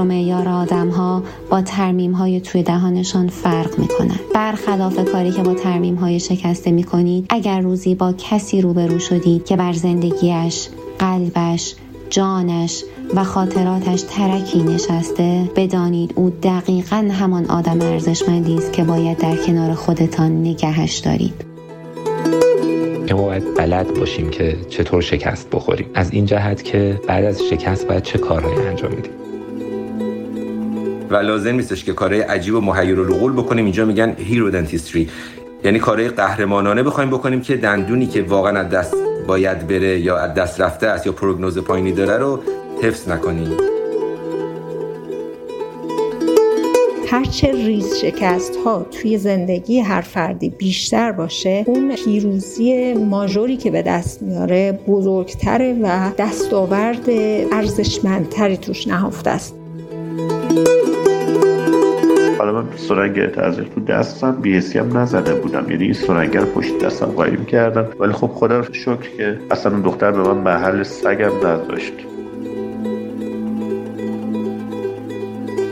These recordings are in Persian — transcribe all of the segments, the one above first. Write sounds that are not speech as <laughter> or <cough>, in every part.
و معیار آدم ها با ترمیم های توی دهانشان فرق می کنند. برخلاف کاری که با ترمیم های شکسته می کنید اگر روزی با کسی روبرو شدید که بر زندگیش، قلبش، جانش و خاطراتش ترکی نشسته بدانید او دقیقا همان آدم ارزشمندی است که باید در کنار خودتان نگهش دارید. ما باید بلد باشیم که چطور شکست بخوریم. از این جهت که بعد از شکست باید چه کارهایی انجام میدیم و لازم نیستش که کارهای عجیب و محیر و بکنیم. اینجا میگن hero dentistry یعنی کارهای قهرمانانه بخوایم بکنیم که دندونی که واقعا از دست باید بره یا از دست رفته است یا پروگنوز پایینی داره رو حفظ نکنیم. هرچه ریز شکست ها توی زندگی هر فردی بیشتر باشه اون پیروزی ماژوری که به دست میاره بزرگتره و دستاورد ارزشمندتری توش نهفته است. حالا من سرنگ تزریق تو دستم بی هم نزده بودم. یعنی این سرنگ پشت دستم قایم کردم. ولی خب خدا رو شکر که اصلا اون دختر به من محل سگم نذاشت.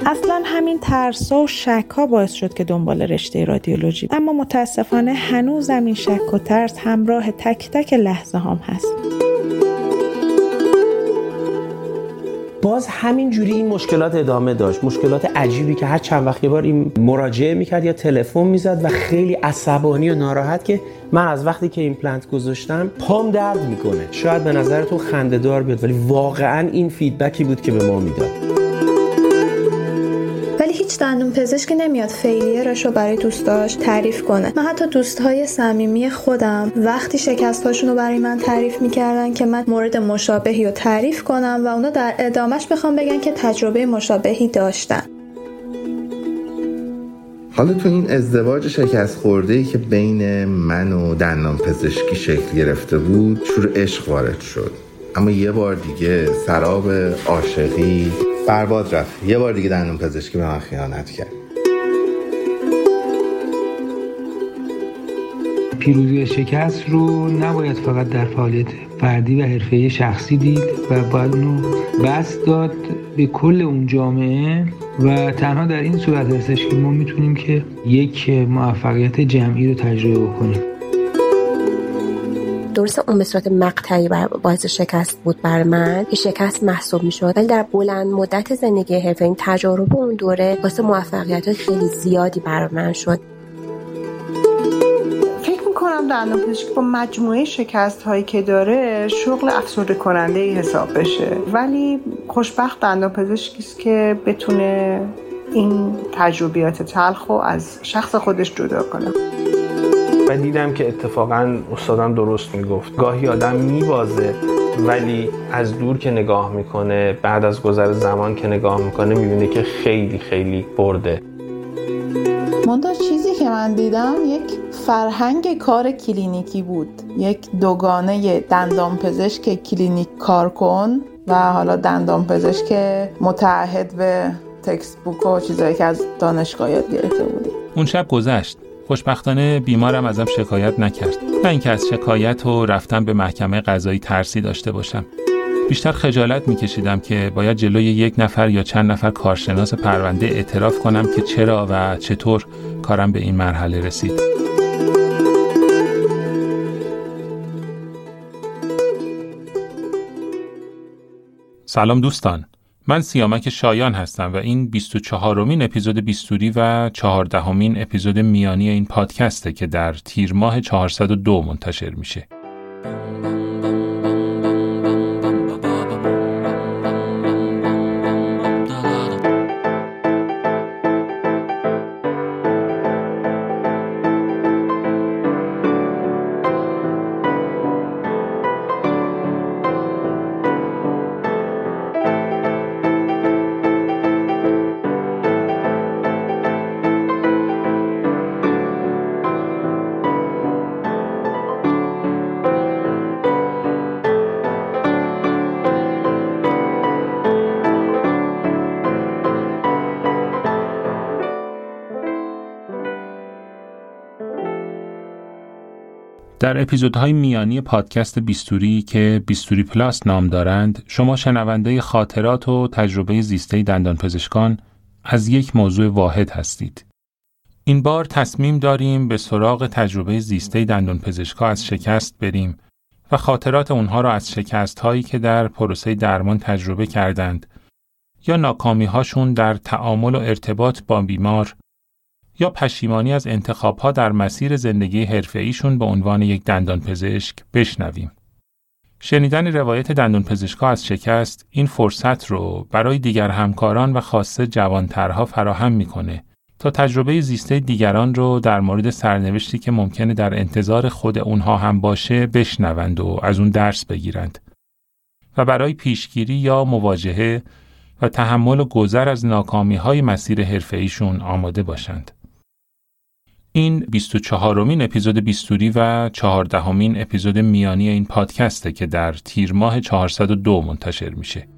اصلا همین ترسا و شک ها باعث شد که دنبال رشته رادیولوژی اما متاسفانه هنوزم این شک و ترس همراه تک تک لحظه هم هست. باز همین جوری این مشکلات ادامه داشت. مشکلات عجیبی که هر چند وقت یه بار این مراجعه می‌کرد یا تلفن می‌زد و خیلی عصبانی و ناراحت که من از وقتی که ایمپلنت گذاشتم پام درد می‌کنه. شاید به نظرتون خنده دار بیاد ولی واقعا این feedback ی بود که به ما می‌داد. دندون پزشکی نمیاد. failure ش رو برای دوستاش تعریف کنه. من حتی دوستهای صمیمی خودم وقتی شکستهاشون رو برای من تعریف می‌کردن که من مورد مشابهی رو تعریف کنم و اونا در ادامش بخوام بگن که تجربه مشابهی داشتن. حالا تو این ازدواج شکست خورده ای که بین من و دندان پزشکی شکل گرفته بود شور عشق وارد شد. اما یه بار دیگه سراب عاشقی برباد رفت. یه بار دیگه دندون پزشکی به من خیانت کرد. پیروزی شکست رو نباید فقط در فعالیت فردی و حرفه شخصی دید و باید اونو بست داد به کل اون جامعه و تنها در این صورت هستش که ما می‌تونیم که یک موفقیت جمعی رو تجربه بکنیم درسته اون به صورت مقطعی باعث شکست بود بر من. که شکست محسوب می شد ولی در بلند مدت زندگی حرفه این تجارب اون دوره واسه موفقیت خیلی زیادی بر من شد. دندان پزشکی با مجموعه شکست هایی که داره شغل افسرده کننده ای حساب بشه. ولی خوشبخت دندان پزشکی است که بتونه این تجربیات تلخ رو از شخص خودش جدا کنه. و دیدم که اتفاقا استادم درست می‌گفت. گاهی آدم میبازه ولی از دور که نگاه می‌کنه بعد از گذر زمان که نگاه می‌کنه می‌بینه که خیلی خیلی برده. منتها چیزی که من دیدم یک فرهنگ کار کلینیکی بود. یک دوگانه دندان پزشک کلینیک کار کن و حالا دندان پزشک متعهد به textbook و چیزایی که از دانشگاه یاد گرفته بودی. اون شب گذشت. خوشبختانه بیمارم ازم شکایت نکرد. نه اینکه از شکایت و رفتن به محکمه قضایی ترسی داشته باشم. بیشتر خجالت میکشیدم که باید جلوی یک نفر یا چند نفر کارشناس پرونده اعتراف کنم که چرا و چطور کارم به این مرحله رسید. سلام دوستان. من سیامک شایان هستم و این 24 مین اپیزود بیستوری و 14 مین اپیزود میانی این پادکسته که در تیر ماه 402 منتشر میشه. در اپیزودهای میانی پادکست بیستوری که بیستوری پلاس نام دارند شما شنونده خاطرات و تجربه زیسته دندان پزشکان از یک موضوع واحد هستید. این بار تصمیم داریم به سراغ تجربه زیسته دندان پزشکا از شکست بریم و خاطرات اونها را از شکست هایی که در پروسه درمان تجربه کردند یا ناکامی هاشون در تعامل و ارتباط با بیمار یا پشیمانی از انتخابها در مسیر زندگی حرفه‌ایشون به عنوان یک دندان پزشک بشنویم. شنیدن روایت دندان پزشکا از شکست این فرصت رو برای دیگر همکاران و خاصه جوانترها فراهم می‌کنه تا تجربه زیسته دیگران رو در مورد سرنوشتی که ممکنه در انتظار خود اونها هم باشه بشنوند و از اون درس بگیرند و برای پیشگیری یا مواجهه و تحمل و گذر از ناکامی های مسیر حرفه‌ایشون آماده باشند. این 24 مین اپیزود بیستوری و 14 مین اپیزود میانی این پادکسته که در تیر ماه 402 منتشر میشه.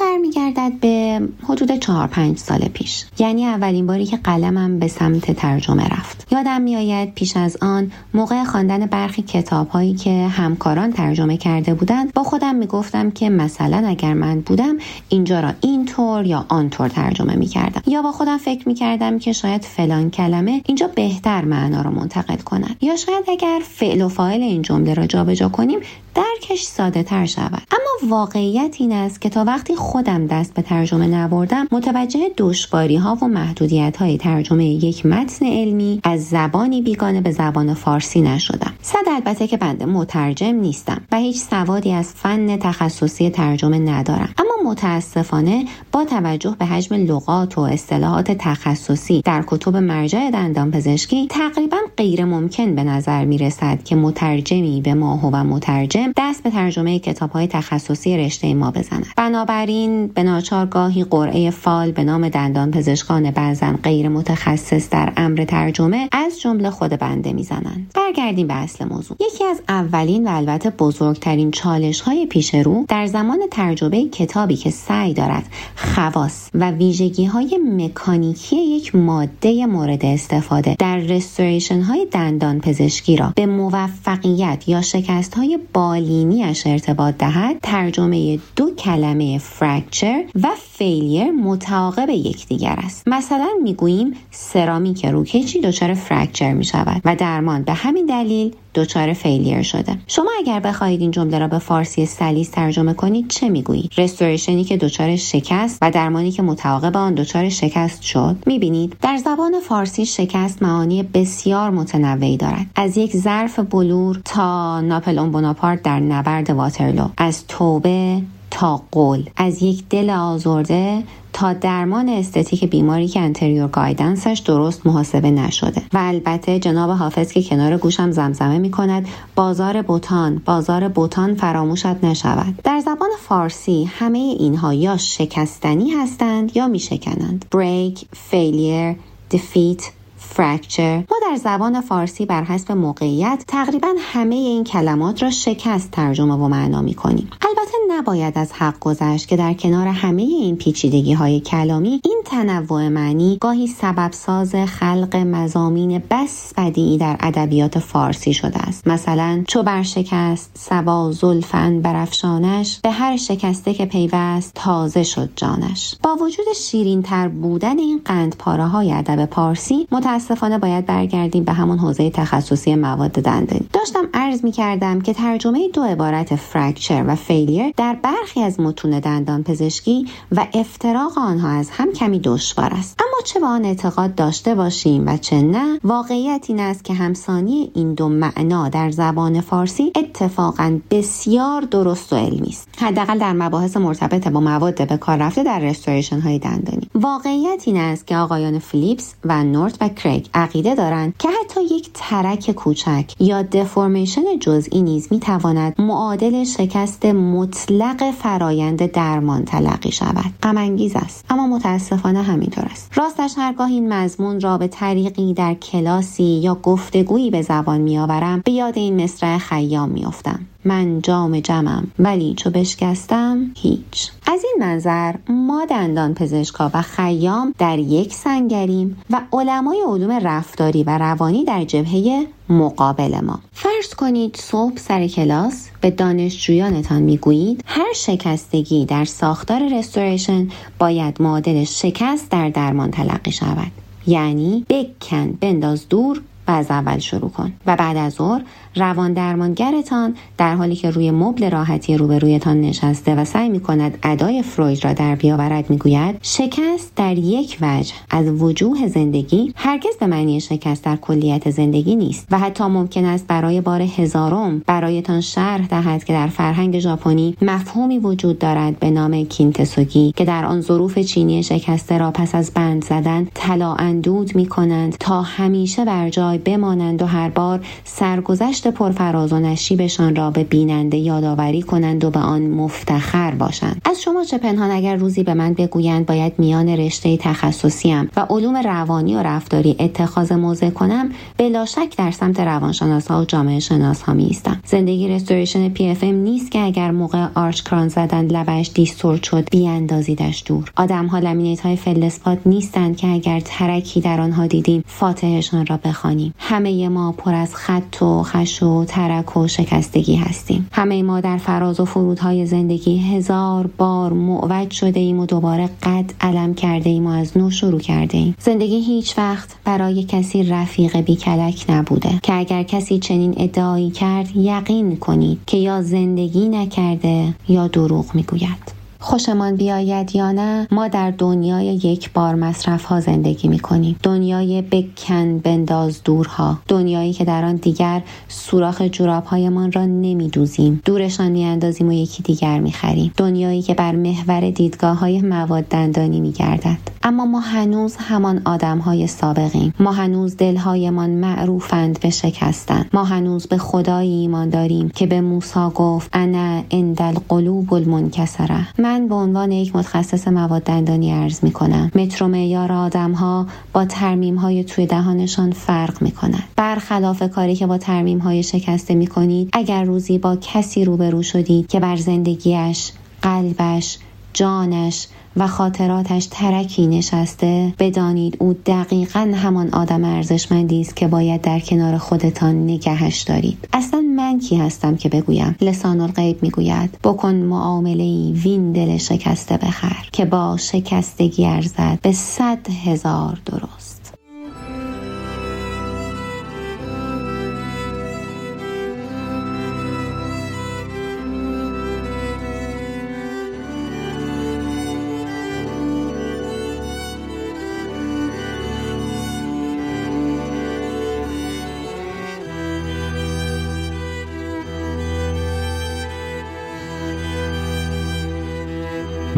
برمیگردد به حدود چهار پنج سال پیش. یعنی اولین باری که قلمم به سمت ترجمه رفت. یادم میآید پیش از آن موقع خواندن برخی کتاب هایی که همکاران ترجمه کرده بودند با خودم می‌گفتم که مثلا اگر من بودم اینجا را اینطور یا آنطور ترجمه می‌کردم. یا با خودم فکر می‌کردم که شاید فلان کلمه اینجا بهتر معنا را منتقل کند. یا شاید اگر فعل و فاعل این جمله را جابجا کنیم درکش ساده تر شود. اما واقعیت این است که تا وقتی خودم دست به ترجمه نبردم متوجه دشواری ها و محدودیت های ترجمه یک متن علمی از زبانی بیگانه به زبان فارسی نشدم. صد البته که بنده مترجم نیستم و هیچ سوادی از فن تخصصی ترجمه ندارم. اما متاسفانه با توجه به حجم لغات و اصطلاحات تخصصی در کتب مرجع دندان پزشکی تقریبا غیر ممکن به نظر می رسد که مترجمی به ماهو و مترجم دست به ترجمه کتاب های تخصصی رشته ما بزند. بنابراین به ناچار گاهی قرعه فال به نام دندان پزشکان بعضا غیر متخصص در امر ترجمه از جمله خود بنده می‌زنند. برگردیم به اصل موضوع. یکی از اولین و البته بزرگترین چالش های پیش رو در زمان ترجمه کتابی که سعی دارد خواص و ویژگی های مکانیکی یک ماده مورد استفاده در restoration های دندان پزشکی را به موفقیت یا شکست های بالینیش ارتباط دهد ترجمه دو کلمه fracture و failure متعاقب یکدیگر است. مثلا می‌گوییم سرامیک روکشی دچار fracture می شود و درمان به همین دلیل دچار failure شده. شما اگر بخواهید این جمله را به فارسی سلیس ترجمه کنید چه می‌گویید؟ رستوریشنی که دچار شکست و درمانی که متعاقب آن دچار شکست شد. می‌بینید در زبان فارسی شکست معانی بسیار متنوعی دارد. از یک ظرف بلور تا ناپلئون بناپارت در نبرد واترلو. از توبه تا قول از یک دل آزرده تا درمان استتیک بیماری که انتریور گایدنسش درست محاسبه نشده. و البته جناب حافظ که کنار گوشم زمزمه می کند بازار بوتان بازار بوتان فراموشت نشود. در زبان فارسی همه اینها یا شکستنی هستند یا می شکنند بریک فیلیر دفیت فرکچر ما در زبان فارسی بر حسب موقعیت تقریبا همه این کلمات را شکست ترجمه و معنا می کنیم. البته نباید از حق گذشت که در کنار همه این پیچیدگی های کلامی این تنوع معنی گاهی سبب ساز خلق مزامین بس بدی در ادبیات فارسی شده است. مثلا چو بر شکست سبا زلفن برافشانش به هر شکسته که پیوست تازه شد جانش. با وجود شیرین تر بودن این قندپاره های ادب پارسی متاسفانه باید برگردیم به همون حوزه تخصصی مواد دندانی داشتم عرض می کردم که ترجمه دو عبارت fracture و failure در برخی از متون دندان پزشکی و افتراق آنها از هم کمی دشوار است. اما چه به آن اعتقاد داشته باشیم و چه نه واقعیت این است که همسانی این دو معنا در زبان فارسی اتفاقا بسیار درست و علمی است. حداقل در مباحث مرتبط با مواد به کار رفته در restoration های دندانی. واقعیت این است که آقایان فلیپس و نورت و کرگ عقیده دارند که حتی یک ترک کوچک یا deformation جزئی نیز می‌تواند معادل شکست مطلق فرایند درمان تلقی شود. غم است. اما متاسفانه همینطور است. راستش هرگاه این مضمون را به طریقی در کلاسی یا گفتگویی به زبان میآورم به یاد این مصرع خیام میافتم. من جام جمم ولی چو بشکستم هیچ. از این منظر ما دندان پزشکا و خیام در یک سنگریم و علمای علوم رفتاری و روانی در جبهه مقابل ما. فرض کنید صبح سر کلاس به دانشجویانتان می‌گویید هر شکستگی در ساختار رستوریشن باید معادل شکست در درمان تلقی شود. یعنی بکن بنداز دور و از اول شروع کن. و بعد از ظهر روان درمانگرتان در حالی که روی مبل راحتی روبرویتان نشسته و سعی می کند ادای فروید را در بیاورد می‌گوید شکست در یک وجه. از وجوه زندگی هرگز به معنی شکست در کلیت زندگی نیست و حتی ممکن است برای بار هزارم برایتان شرح دهد که در فرهنگ ژاپنی مفهومی وجود دارد به نام کینتسوگی که در آن ظروف چینی شکسته را پس از بند زدن طلا اندود می کنند تا همیشه بر جای بمانند و هر بار سرگذشت پرفراز و نشیبشان را به بیننده یادآوری کنند و به آن مفتخر باشند. از شما چه پنهان اگر روزی به من بگویند باید میان رشته تخصصیم و علوم روانی و رفتاری اتخاذ موضع کنم بلا شک در سمت روانشناس ها و جامعه شناس ها می زندگی restoration PFM نیست که اگر موقع arch crown زدن لبش distort شد بیاندازیدش دور. آدم ها laminate های فلدسپات نیستند که اگر ترکی در آنها دیدیم فاتحشان را بخوانیم. همه ما پر از خط و خش و ترک و شکستگی هستیم. همه ما در فراز و فرودهای زندگی هزار بار معوج شده ایم و دوباره قد علم کرده ایم و از نو شروع کرده ایم. زندگی هیچ وقت برای کسی رفیق بیکلک نبوده. که اگر کسی چنین ادعایی کرد یقین کنید که یا زندگی نکرده یا دروغ می‌گوید. خوشمان بیاید یا نه ما در دنیای یک بار مصرف ها زندگی می کنیم دنیای بکن بنداز دورها. دنیایی که در آن دیگر سوراخ جوراب هایمان را نمی دوزیم دورشان می اندازیم و یکی دیگر می خریم دنیایی که بر محور دیدگاه های مواد دندانی می گردد اما ما هنوز همان آدم های سابقیم. ما هنوز دلهایمان معروفند به شکستن. ما هنوز به خدایی ایمان داریم که به موسا گفت انا اندل قلوب المنکسره. من به عنوان یک متخصص مواد دندانی ارز می کنم متر و معیار آدم ها با ترمیم های توی دهانشان فرق می کنند برخلاف کاری که با ترمیم های شکسته می کنید اگر روزی با کسی روبرو شدید که بر زندگیش قلبش جانش و خاطراتش ترکی نشسته بدانید او دقیقا همان آدم ارزشمندی است که باید در کنار خودتان نگهش دارید. اصلا من کی هستم که بگویم؟ لسان الغیب می‌گوید. بکن معامله ای وین دل شکسته بخر که با شکستگی ارزد به صد هزار درست.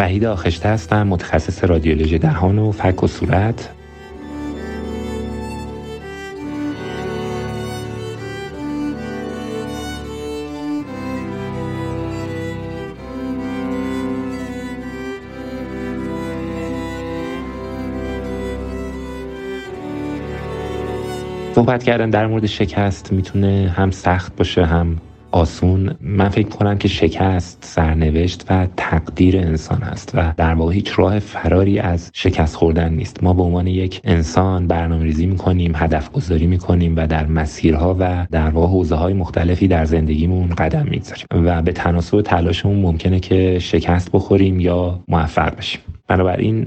وحید آخشته هستم متخصص رادیولوژی دهان و فک و صورت. صحبت کردن در مورد شکست می‌تونه هم سخت باشه هم آسون من فکر کنم که شکست سرنوشت و تقدیر انسان است و در واقع هیچ راه فراری از شکست خوردن نیست. ما به عنوان یک انسان برنامه ریزی می‌کنیم هدف گذاری می‌کنیم و در مسیرها و در واقع حوزه های مختلفی در زندگیمون قدم می‌گذاریم و به تناسب تلاشمون ممکنه که شکست بخوریم یا موفق بشیم. بنابراین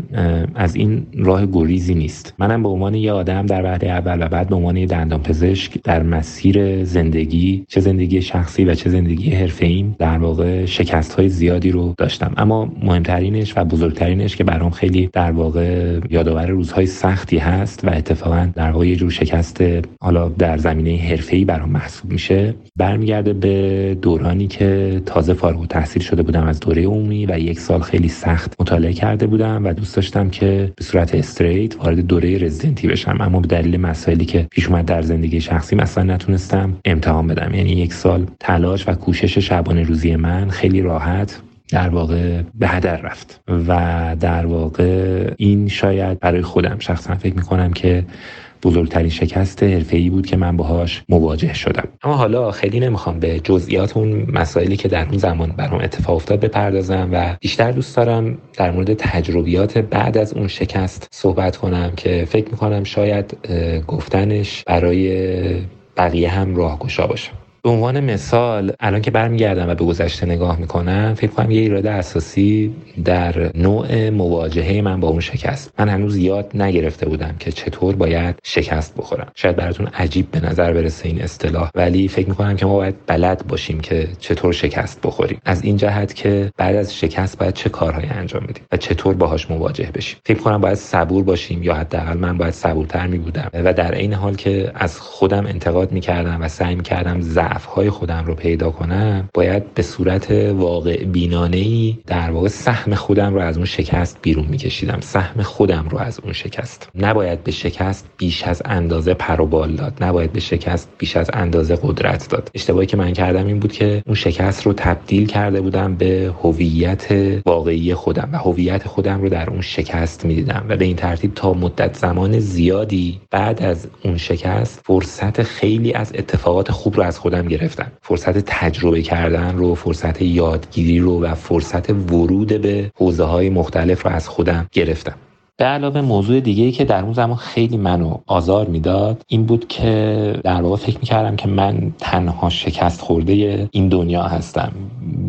از این راه گریزی نیست. منم به عنوان یه آدم در وهله اول و بعد به عنوان یه دندان پزشک در مسیر زندگی چه زندگی شخصی و چه زندگی حرفه ایم در واقع شکست های زیادی رو داشتم. اما مهمترینش و بزرگترینش که برام خیلی در واقع یادآور روزهای سختی هست و اتفاقا در واقع یه جور شکست حالا در زمینه حرفه ای برام محسوب میشه. برمیگرده به دورانی که تازه فارغ التحصیل شده بودم از دوره عمومی و یک سال خیلی سخت مطالعه کرده بودم و دوست داشتم که به صورت استریت وارد دوره رزیدنتی بشم. اما به دلیل مسائلی که پیش اومد در زندگی شخصی مثلا نتونستم امتحان بدم. یعنی یک سال تلاش و کوشش شبانه روزی من خیلی راحت در واقع به هدر رفت. و در واقع این شاید برای خودم شخصا فکر می‌کنم که بزرگترین شکست حرفه‌ای بود که من باهاش مواجه شدم. اما حالا خیلی نمی‌خوام به جزئیات اون مسائلی که در اون زمان برام اتفاق افتاد بپردازم و بیشتر دوست دارم در مورد تجربیات بعد از اون شکست صحبت کنم که فکر می‌کنم شاید گفتنش برای بقیه هم راهگشا باشه. به عنوان مثال الان که برمیگردم و به گذشته نگاه می‌کنم فکر کنم یه ایراد اساسی در نوع مواجهه من با اون شکست. من هنوز یاد نگرفته بودم که چطور باید شکست بخورم. شاید براتون عجیب به نظر برسه این اصطلاح ولی فکر می‌کنم که ما باید بلد باشیم که چطور شکست بخوریم. از این جهت که بعد از شکست باید چه کارهایی انجام بدیم و چطور باهاش مواجه بشیم. فکر کنم باید صبور باشیم یا حداقل من باید صبورتر می بودم و در این حال که از خودم انتقاد می‌کردم و سعی می‌کردم های خودم رو پیدا کنم باید به صورت واقع بینانه ای در واقع سهم خودم رو از اون شکست بیرون میکشیدم. سهم خودم رو از اون شکست. نباید به شکست بیش از اندازه پروبال داد. نباید به شکست بیش از اندازه قدرت داد. اشتباهی که من کردم این بود که اون شکست رو تبدیل کرده بودم به هویت واقعی خودم و هویت خودم رو در اون شکست می‌دیدم و به این ترتیب تا مدت زمان زیادی بعد از اون شکست فرصت خیلی از اتفاقات خوب رو از خودم گرفتم. فرصت تجربه کردن رو فرصت یادگیری رو و فرصت ورود به حوزه های مختلف رو از خودم گرفتم. به علاوه موضوع دیگه ای که در اون زمان خیلی منو آزار می‌داد این بود که در واقع فکر می‌کردم که من تنها شکست خورده این دنیا هستم.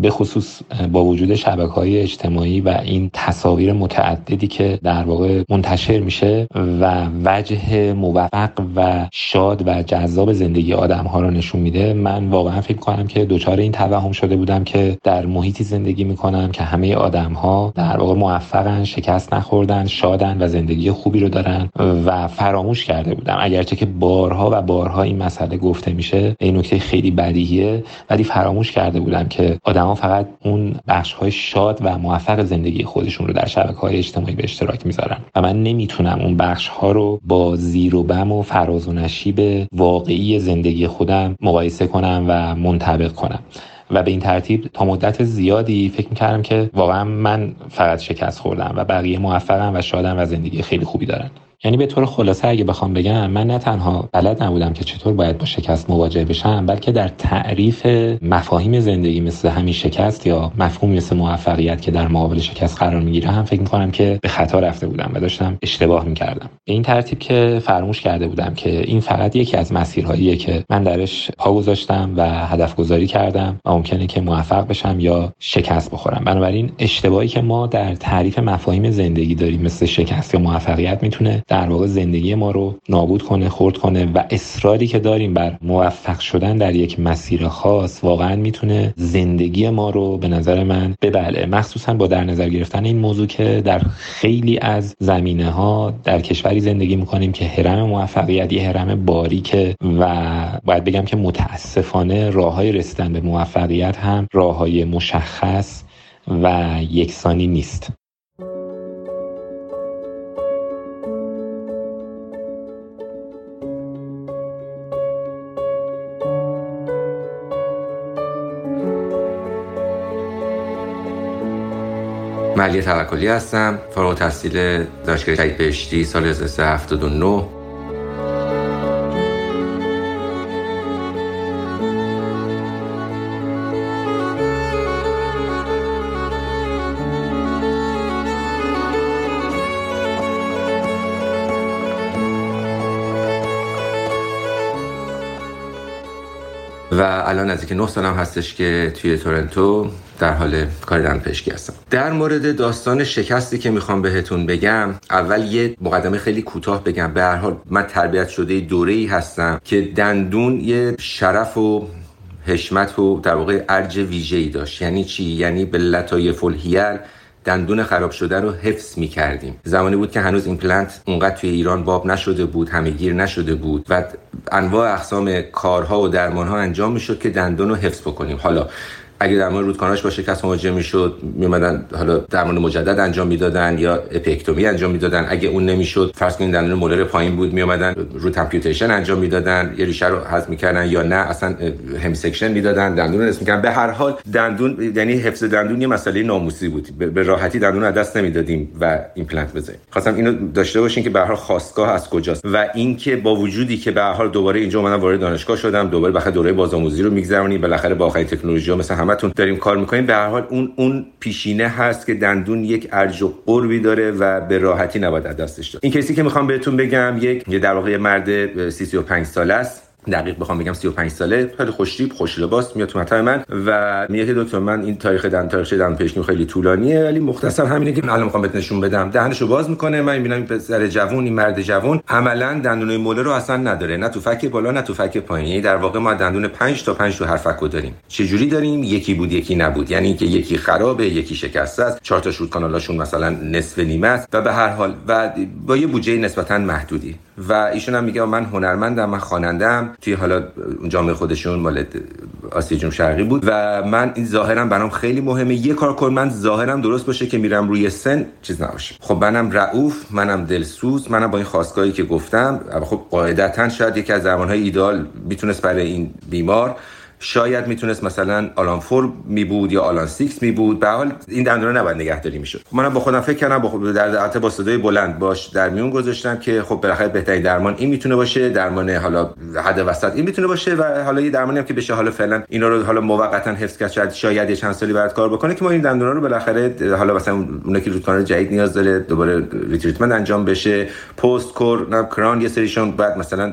به خصوص با وجود شبکه های اجتماعی و این تصاویر متعددی که در واقع منتشر میشه و وجه موفق و شاد و جذاب زندگی آدم ها رو نشون میده من واقعا فکر کنم که دچار این توهم شده بودم که در محیطی زندگی می‌کنم که همه آدم ها در واقع موفقن شکست نخوردن شادن و زندگی خوبی رو دارن و فراموش کرده بودم. اگرچه که بارها و بارها این مسئله گفته میشه این نکته خیلی بدیهیه ولی فراموش کرده بودم که آدما فقط اون بخش های شاد و موفق زندگی خودشون رو در شبکه های اجتماعی به اشتراک می‌ذارن و من نمی‌تونم اون بخش ها رو با زیر و بم و فراز و نشیب واقعی زندگی خودم مقایسه کنم و منطبق کنم. و به این ترتیب تا مدت زیادی فکر می‌کردم که واقعا من فقط شکست خوردم و بقیه موفقم و شادم و زندگی خیلی خوبی دارن. یعنی به طور خلاصه اگه بخوام بگم من نه تنها بلد نبودم که چطور باید با شکست مواجه بشم بلکه در تعریف مفاهیم زندگی مثل همین شکست یا مفهوم مثل موفقیت که در مقابل شکست قرار می‌گیره هم فکر می‌کنم که به خطا رفته بودم و داشتم اشتباه می‌کردم. این ترتیب که فراموش کرده بودم که این فقط یکی از مسیرهاییه که من درش پا گذاشتم و هدف گذاری کردم و ممکنه که موفق بشم یا شکست بخورم. بنابراین اشتباهی که ما در تعریف مفاهیم زندگی داریم مثل شکست یا موفقیت می‌تونه در واقع زندگی ما رو نابود کنه خورد کنه و اصراری که داریم بر موفق شدن در یک مسیر خاص واقعا می‌تونه زندگی ما رو به نظر من ببله. مخصوصا با در نظر گرفتن این موضوع که در خیلی از زمینه ها در کشوری زندگی می‌کنیم که حرم موفقیت یه حرم باریکه و باید بگم که متاسفانه راه های رسیدن به موفقیت هم راه های مشخص و یکسانی نیست. ملی توکلی هستم فارغ تحصیل دانشگاه شهید بهشتی سال 1379 و الان نزدیک 9 سالم هستش که توی تورنتو در حال کار دندان پزشکی هستم. در مورد داستان شکستی که می‌خوام بهتون بگم اول یه مقدمه خیلی کوتاه بگم. به هر حال من تربیت شده دوره ای هستم که دندون یه شرف و حشمت و در واقع ارج ویژه‌ای داشت. یعنی چی؟ یعنی به لطایف الحیل دندون خراب شده رو حفظ می کردیم زمانی بود که هنوز ایمپلنت اونقدر توی ایران باب نشده بود همه گیر نشده بود و انواع اقسام کارها و درمانها انجام می شد که دندون رو حفظ بکنیم. حالا اگه درمان root canal اش با شکست مواجه می‌شد میومدن حالا درمان مجدد انجام می‌دادن یا apicectomy انجام می‌دادن. اگه اون نمی‌شد فرض کنید دندون molar پایین بود میومدن root amputation انجام می‌دادن یا ریشه رو حذف می‌کردن یا نه اصلا hemisection می‌دادن دندون رو می‌کردن. به هر حال دندون یعنی حفظ دندون یه مسئله ناموسی بود. به راحتی دندون از دست نمی‌دادیم و ایمپلنت بزنیم. خواستم اینو داشته باشین که به هر حال خاستگاه از کجاست و اینکه با وجودی که به هر حال دوباره اینجا اومدم وارد دانشگاه شدم دوباره بخاطر دوره بازآموزی رو میگذرونیم بالاخره با آخرین تکنولوژی ها مثل همتون داریم کار می‌کنیم. به هر حال اون اون پیشینه هست که دندون یک ارج و قربی داره و به راحتی نباید از دستش داد. این کسی که می‌خوام بهتون بگم یک در واقع مرد 35 ساله است. دقیق بخوام بگم 35 ساله. خیلی خوشتیپ خوش لباس میاد تو مطب من و میگه دکتر من این تاریخ دن تاریخ دن پیشنی خیلی طولانیه ولی مختصر همینه که الان می‌خوام بهت نشون بدم. دهنشو باز می‌کنه من می‌بینم این پسر جوون این مرد جوون عملا دندون موله رو اصلا نداره. نه تو فک بالا نه تو فک پایین. یعنی در واقع ما دندون 5 تا 5 تو هر فکو داریم. چه جوری داریم؟ یکی بود یکی نبود. یعنی که یکی خرابه یکی شکسته است. چهار تا شوت کانالاشون مثلا نصف نیمه است. و به هر حال و با یه بودجه نسبتا محدودی. و ایشون هم میگه من هنرمندم من خواننده‌ام. توی حالا جامعه خودشون مال آسیا جنوب شرقی بود و من این ظاهرم برام خیلی مهمه. یه کار کن من ظاهرم درست باشه که میرم روی سن چیز نباشه. خب منم رئوف منم دلسوز منم با این خاستگاهی که گفتم. خب قاعدتا شاید یکی از درمانهای ایده‌آل می‌تونست برای این بیمار شاید می‌تونست مثلا all-on-four می بود یا all-on-six می بود به حال این دندون نباید نگهداری می‌شد. منم با خودم فکر کردم با در با صدای بلند باش در میون گذاشتم که خب بالاخره بهترین درمان این می‌تونه باشه درمان حالا حد وسط این می‌تونه باشه و حالا یه درمانی هم که بشه حالا فعلا اینا رو حالا موقتا حفظ کرد شاید شاید یه چند سالی بعد کار بکنه که ما این دندونا رو بالاخره حالا مثلا اون که root canal جدید نیاز داره دوباره retreatment انجام بشه. post core and crown یه سریشون بعد مثلا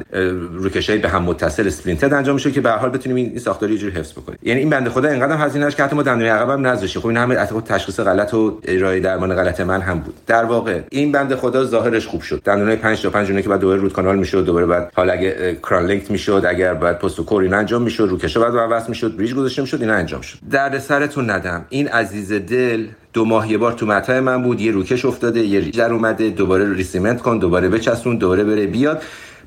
روکشای به هم متصل splinted انجام میشه که به حال بتونیم این ساختاری یه جوری حفظ بکنیم یعنی این بنده خدا اینقدر هزینه که حتی ما دندون عقبم نذاشیم خب این همه تشخیص غلط و ارائه درمان غلط من هم بود. در واقع این بنده خدا ظاهرش خوب شد. دندونای 5 تا 5 که بعد دوباره root canal می‌شد دوباره بعد حالا اگه crown lengthening می‌شد اگر بعد پست و core این انجام می‌شد روکشه بعد وصل می‌شد bridge گذاشته می‌شد اینا انجام شد. درد سرتون ندم. این عزیز دل دو ماه یه بار تو مطب من بود یه روکش افتاده یه bridge در اومده دوباره recement کن دوباره بچسبون دوباره بره بیاد.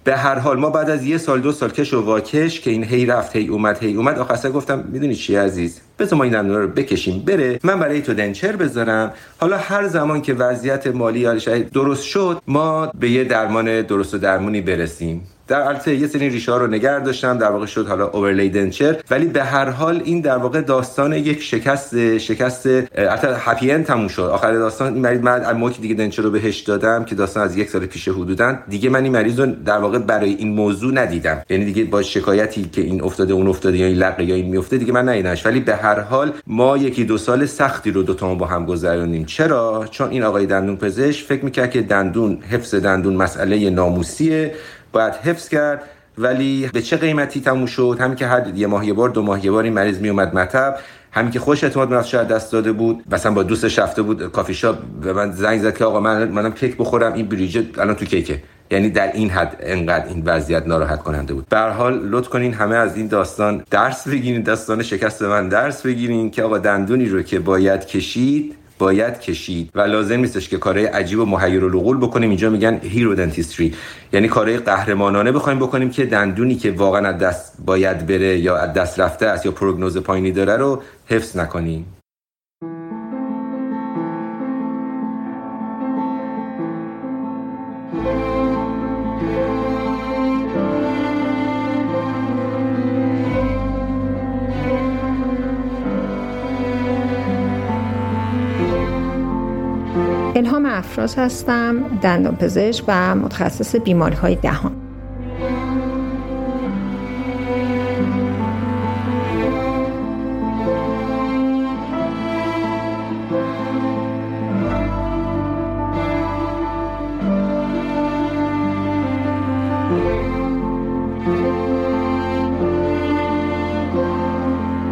به هر حال ما بعد از یه سال دو سال کش و واکش که این هی رفت هی اومد هی اومد آخر گفتم می‌دونی چی عزیز؟ بذار ما این دندون رو بکشیم بره. من برای تو denture بذارم. حالا هر زمان که وضعیت مالی یا درست شد ما به یه درمان درست و درمونی برسیم. در البته یه سری ریشه ها رو نگه داشتم در واقع شد حالا overlay denture ولی به هر حال این در واقع داستان یک شکست شکست البته هپی اند تموم شد. آخر داستان این مریض من موقعی دیگه دنچر رو بهش دادم که داستان از یک سال پیش حدودا دیگه من این مریض رو در واقع برای این موضوع ندیدم. یعنی دیگه با شکایتی که این افتاده اون افتاده یا این لقه یا این میفته دیگه من ندیدمش ولی به هر حال ما یکی دو سال سختی رو دو تا با هم گذروندیم. چرا؟ چون این آقای دندون پزشک فکر می‌کرد که دندون حفظ دندون مسئله ناموسیه. باید حفظ کرد. ولی به چه قیمتی تموم شد؟ همین که هر یه ماه یه بار دو ماه یه بار این مریض می اومد مطب. همین که خودش اعتماد به نفسشو از دست داده بود. مثلا با دوستش رفته بود کافی شاپ به من زنگ زد که آقا من منم کیک بخورم. این bridge ه الان تو کیکه. یعنی در این حد انقدر این وضعیت ناراحت کننده بود. به حال لطف کنین همه از این داستان درس بگیرین داستان شکست من درس بگیرین که آقا دندونی رو که باید کشید باید کشید و لازم نیستش که کارهای عجیب و محیر و بکنیم. اینجا میگن hero dentistry یعنی کارهای قهرمانانه بخوایم بکنیم که دندونی که واقعا از دست باید بره یا از دست رفته است یا پروگنوز پایینی داره رو حفظ نکنیم. الهام افراز هستم دندان پزشک و متخصص بیماری های دهان.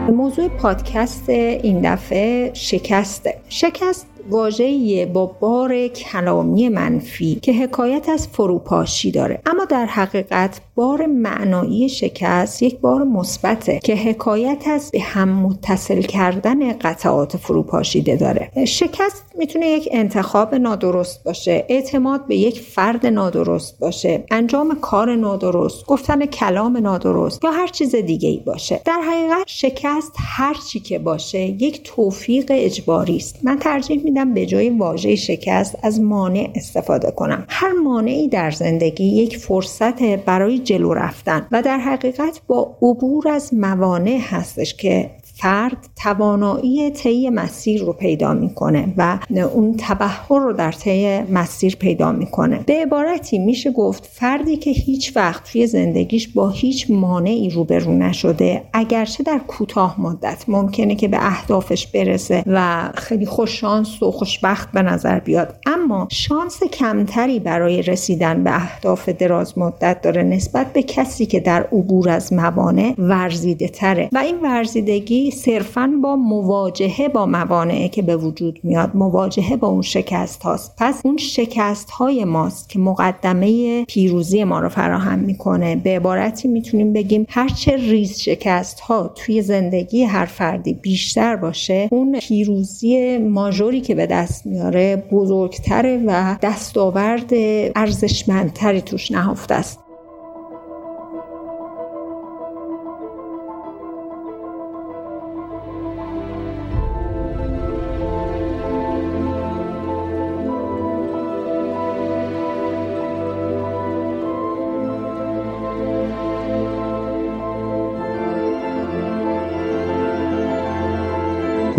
موضوع پادکست این دفعه شکسته. شکست واژه‌ای با بار کلامی منفی که حکایت از فروپاشی داره. اما در حقیقت بار معنایی شکست یک بار مثبته که حکایت از به هم متصل کردن قطعات فروپاشیده داره. شکست می‌تونه یک انتخاب نادرست باشه اعتماد به یک فرد نادرست باشه انجام کار نادرست گفتن کلام نادرست یا هر چیز دیگه ای باشه. در حقیقت شکست هر چی که باشه یک توفیق اجباری است من ترجیح میدم به جای واژه شکست از مانع استفاده کنم. هر مانعی در زندگی یک فرصت برای جلو رفتن و در حقیقت با عبور از موانع هستش که فرد توانایی طی مسیر رو پیدا می‌کنه و اون تبهر رو در طی مسیر پیدا می‌کنه. به عبارتی میشه گفت فردی که هیچ وقت توی زندگیش با هیچ مانعی روبرو نشده اگرچه در کوتاه مدت ممکنه که به اهدافش برسه و خیلی خوش شانس و خوشبخت به نظر بیاد. اما شانس کمتری برای رسیدن به اهداف دراز مدت داره نسبت به کسی که در عبور از موانع ورزیده تره و این ورزیدگی صرفا با مواجهه با موانعه که به وجود میاد مواجهه با اون شکست هاست. پس اون شکست های ماست که مقدمه پیروزی ما رو فراهم می‌کنه. به عبارتی می‌تونیم بگیم هرچه ریز شکست ها توی زندگی هر فردی بیشتر باشه اون پیروزی ماژوری که به دست میاره بزرگتره و دستاورد ارزشمندتری توش نهفته است.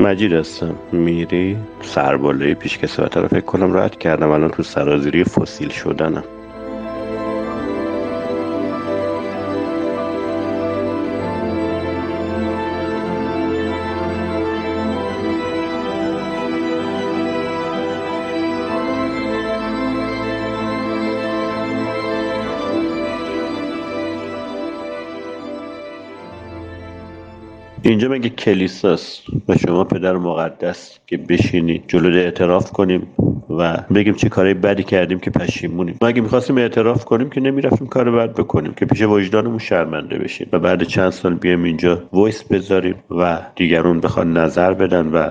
مجید هستم. میری؟ سرباله پیش کسوت رو فکر کنم راحت کردم. الان تو سرازیری فسیل شدنم. اینجا مگه کلیساست و شما پدر مقدس که بشینید جلو اعتراف کنیم و بگیم چه کارهای بدی کردیم که پشیمونیم. ما اگه می‌خواستیم اعتراف کنیم که نمی‌رفتیم کار بد بکنیم که پیش وجدانمون شرمنده بشیم و بعد چند سال بیایم اینجا voice بذاریم و دیگرون بخوان نظر بدن و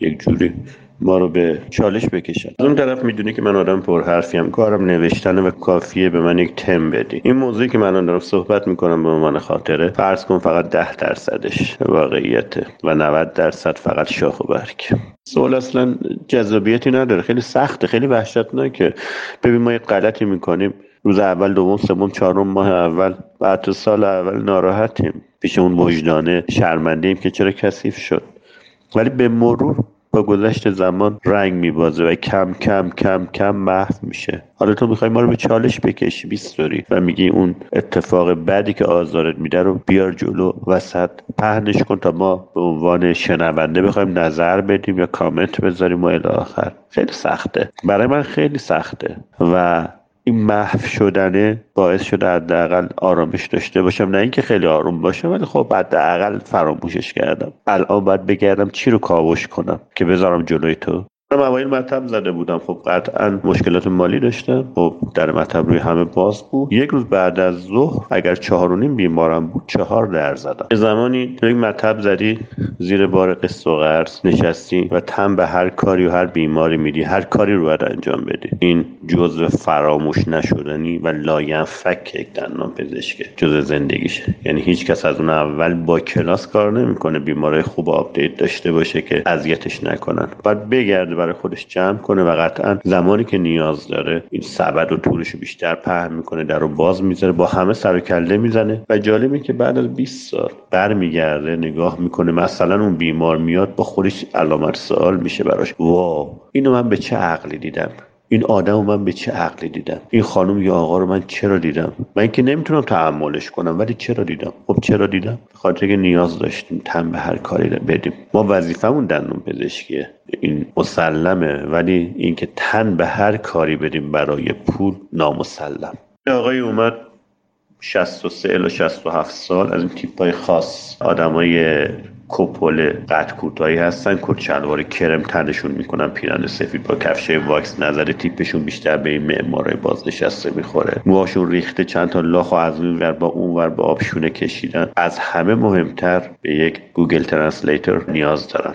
یک جوری ما رو به چالش بکشن. از اون طرف می‌دونی که من آدم پرحرفیم کارم نوشتن و کافیه به من یک تم بدی. این موضوعی که من دارم صحبت می‌کنم به عنوان خاطره فرض کن فقط ده درصدش واقعیته و 90 درصد فقط شاخ و برگ. سوال اصلا جذابیتی نداره. خیلی سخته خیلی وحشتناکه. ببین ما یک غلطی می‌کنیم. روز اول دوم سوم چهارم ماه اول. بعد سال اول ناراحتیم. پیش اون وجدانه شرمنده که چرا کثیف شد. ولی به مرور گذشت زمان رنگ میبازه و کم کم کم کم محو میشه. حالا تو می‌خوای ما رو به چالش بکشی بیستوری و میگی اون اتفاق بعدی که آزارت میده رو بیار جلو وسط. پهنش کن تا ما به عنوان شنونده بخوایم نظر بدیم یا کامنت بذاریم و الی آخر. خیلی سخته. برای من خیلی سخته. و این محو شدنه باعث شده حداقل آرامش داشته باشم. نه اینکه خیلی آروم باشه ولی خب حداقل فراموشش کردم. الان باید بگردم چی رو کاوش کنم که بذارم جلوی تو؟ اوایل مطب زده بودم. خب قطعا مشکلات مالی داشتم. خب در مطب روی همه باز بود. یک روز بعد از ظهر اگر چهار و نیم بیمارم بود چهار در زدم. یه زمانی یک مطب زدی زیر بار قسط و قرض نشستی و تن به هر کاری و هر بیماری میدی. هر کاری رو باید انجام بدی. این جزء فراموش نشدنی و لاینفک یک دندان پزشکه. جزء زندگیشه. یعنی هیچ کس از اون اول با کلاس کار نمی‌کنه. بیماری خوب update داشته باشه که اذیتش نکنن. باید بگرده برای خودش جمع کنه و قطعا زمانی که نیاز داره این سبد و تورش بیشتر پهن می‌کنه در رو باز می‌ذاره با همه سر و کله می‌زنه. و جالبه که بعد از 20 سال برمیگرده نگاه می‌کنه مثلا اون بیمار میاد با خودش علامت سوال میشه براش. wow اینو من به چه عقلی دیدم؟ این آدم من به چه عقلی دیدم؟ این خانم یا آقا رو من چرا دیدم؟ من که نمی‌تونم تحملش کنم ولی چرا دیدم؟ خب چرا دیدم؟ خاطر که نیاز داشتیم تن به هر کاری بدیم. ما وظیفمون دندون پزشکیه. این مسلمه ولی اینکه تن به هر کاری بدیم برای پول نامسلم. آقای اومد 63 الی 67 سال از این تیپ های خاص. آدمای کپل قد کوتاهی هستن کت شلوار کرم تنشون می‌کنن پیرن سفید با کفشه واکس زده تیپشون بیشتر به این معمارای بازنشسته می‌خوره. موهاشون ریخته چند تا لاخ از اون ور به اون ور با آب شونه کشیدن. از همه مهمتر به یک Google translator نیاز دارن.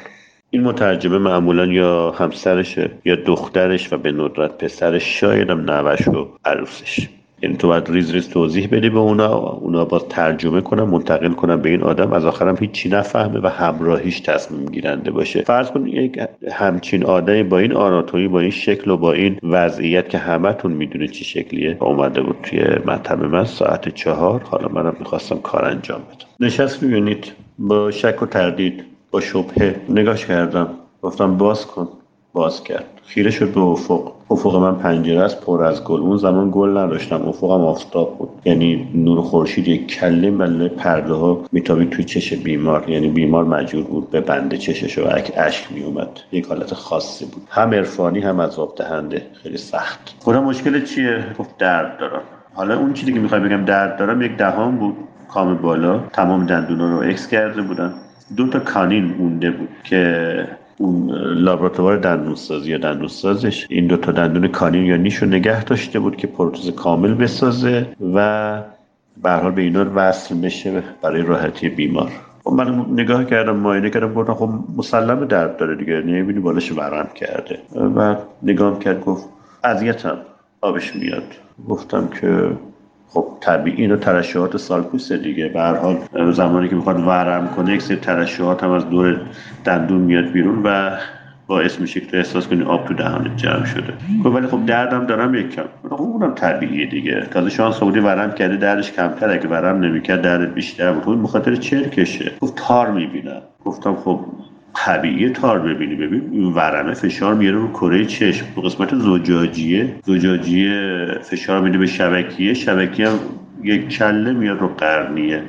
این مترجمه معمولا یا همسرشه یا دخترش و به ندرت پسرش شاید هم نوش و عروسش. یعنی تو باید ریز ریز توضیح بدی به اونا اونا باز ترجمه کنن منتقل کنن به این آدم. از آخرم هیچی نفهمه و همراهیش تصمیم گیرنده باشه. فرض کن یک همچین آدمی با این آناتومی با این شکل و با این وضعیت که همتون می‌دونه چی شکلیه اومده بود توی مطب من ساعت چهار. حالا منم می‌خواستم کار انجام بدم. نشست می‌بینید با شک و تردید با شبهه نگاش کردم گفتم باز کن. باز کرد. خیره شد به افق. افق من پنجره است پر از گل. اون زمان گل نداشتم. افقم آفتاب بود. یعنی نور خورشید یک کله مله پرده ها میتابید توی چش بیمار. یعنی بیمار مجبور بود به بنده چشش و اشک میومد یک حالت خاصی بود. هم عرفانی هم از دهنده. خیلی سخت. خودم مشکل چیه؟ گفت درد دارم. حالا اون چیزی که می‌خوای بگم درد دارم یک دهان بود. کام بالا. تمام دندونا رو ex کرده بودن. دو تا canine مونده بود که اون لابراتوار دندونسازی یا دندونسازش این دو تا دندون canine یا نیشو نگه داشته بود که پروتز کامل بسازه و به حال به اینا وصل بشه برای راحتی بیمار. خب من نگاه کردم معاینه کردم گفتم خب مسلم درد داره دیگه نمی‌بینی بالش ورم کرده. و نگاه کرد گفت اذیتم آبش میاد. گفتم که خب طبیعی اینو ترشحات سالکوس دیگه. به هر حال زمانی که می‌خواد ورم کنه یک سری ترشحات هم از دور دندون میاد بیرون و باعث میشه که تو احساس کنی آب تو دهانت جمع شده. خب ولی خب دردم دارم یک کم خب اونم طبیعیه دیگه. تازه شانس بودی ورم کرده دردش کمتر. اگه ورم نمی‌کرد دردت بیشتر بود. خب بخاطر چرکشه. گفت تار می‌بینم. گفتم خب طبیعی تار ببینی. ببین این ورمه فشار میاره رو کره چشم. تو قسمت زجاجیه زجاجیه فشار میده به شبکیه. شبکیه هم یک کله میاد رو قرنیه.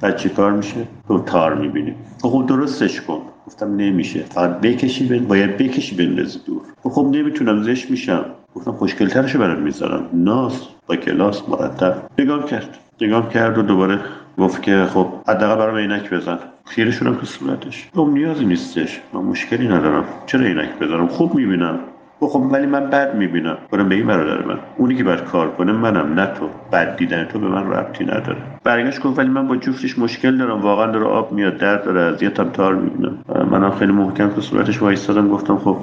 بعد چی کار میشه؟ تو تار می‌بینی. خب درستش کن. گفتم نمیشه. فقط بکشی بین باید بکشی بندازی دور. خب نمی‌تونم زش میشم. گفتم خوشگلترشو برات می‌ذارم. ناس با کلاس مرتب. نگام کرد. نگام کرد و دوباره گفت که خب حداقل برام عینک بزن. خیره شدم تو صورتش. گفت نیازی نیستش. من مشکلی ندارم. چرا عینک بزنم؟ خوب می‌بینم. خب ولی من بد می‌بینم. برم به این برادر من. اونی که باید کار کنه منم نه تو. بد دیدن تو به من ربطی نداره. برگشت گفت ولی من با جفتش مشکل دارم. واقعا داره آب میاد درد داره اذیتم تار می‌بینم. منم خیلی محکم تو صورتش وایستادم گفتم خب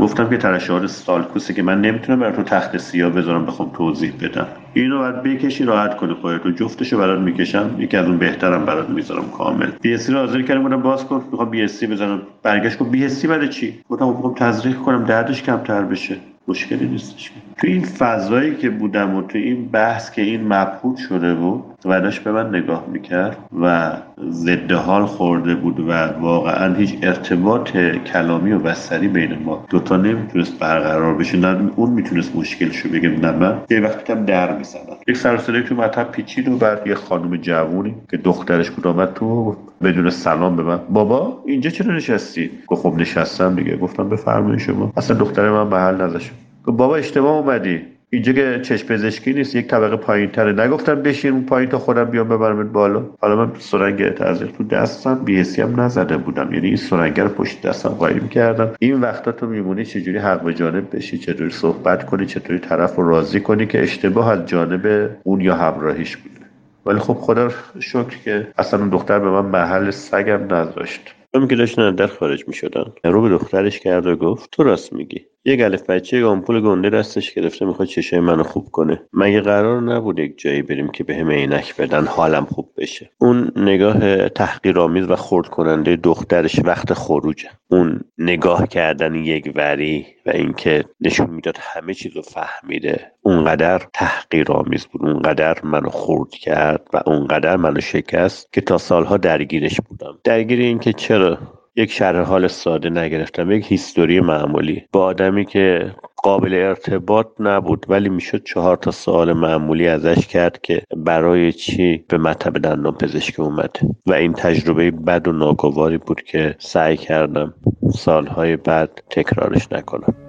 گفتم که ترشحات sulcus ه که من نمی‌تونم برای تو تخته سیاه بذارم بخوام توضیح بدم. اینو باید بکشی راحت کنی خودت تو جفتشو برات می‌کشم یکی از اون بهترم برات می‌ذارم کامل. بی‌حسی رو حاضر کردم بودم باز کن می‌خوام بی‌حسی بزنم. برگشت گفت بی‌حسی برای چی؟ گفتم خب تزریق کنم دردش کمتر بشه. مشکلی نیستش. تو این فضایی که بودم و تو این بحث که این مبهوت شده بود و داشت به من نگاه می‌کرد و ضد حال خورده بود و واقعا هیچ ارتباط کلامی و بستری بین ما دوتا نمی‌تونست برقرار بشه. نه اون می‌تونست مشکلشو بگه نه من. یه وقتی کم در می‌زنم یک سرسره تو مطب پیچید و بعد یه خانم جوونی که دخترش بود آمد تو بدون سلام به من. بابا اینجا چرا نشستی؟ گفت خب نشستم دیگه. گفتم بفرمایید شما. اصلا دختر من محل نذاشت بابا اشتباه اومدی. اینجا که چشم پزشکی نیست یک طبقه پایین تره نگفتم بشین اون پایین تا خودم بیام ببرمت بالا. حالا من سرنگ تزریق تو دستم بیهسی هم نزده بودم. یعنی این سرنگ رو پشت دستم قایم کردم. این وقتا تو میمونی چجوری حق به جانب بشی؟ چطوری صحبت کنی؟ چطوری طرف رو راضی کنی که اشتباه از جانب اون یا همراهیش بوده؟ ولی خب خدا شکر که اصلا اون دختر به من محل سگم نذاشت. همین که داشتن در خارج می شدن رو به دخترش کرد و گفت تو راست میگی. یک الف بچه آمپول گنده دستش گرفته می‌خواد چشای منو خوب کنه. مگه قرار نبود یک جایی بریم که به هم عینک بدن حالم خوب بشه؟ اون نگاه تحقیرآمیز و خرد کننده دخترش وقت خروجه. اون نگاه کردن یک وری و اینکه نشون می‌داد همه چیز رو فهمیده اونقدر تحقیرآمیز بود اونقدر منو خورد کرد و اونقدر منو شکست که تا سالها درگیرش بودم. درگیر اینکه چرا یک شرح حال ساده نگرفتم یک هیستوری معمولی. با آدمی که قابل ارتباط نبود ولی می‌شد چهار تا سوال معمولی ازش کرد که برای چی به مطب دندان پزشکی اومد. و این تجربه بد و ناگواری بود که سعی کردم سالهای بعد تکرارش نکنم.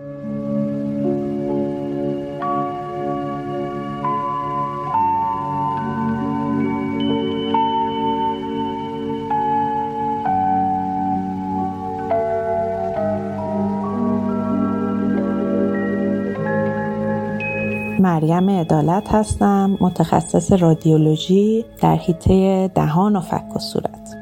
مریم عدالت هستم متخصص رادیولوژی در حیطه دهان و فک و صورت.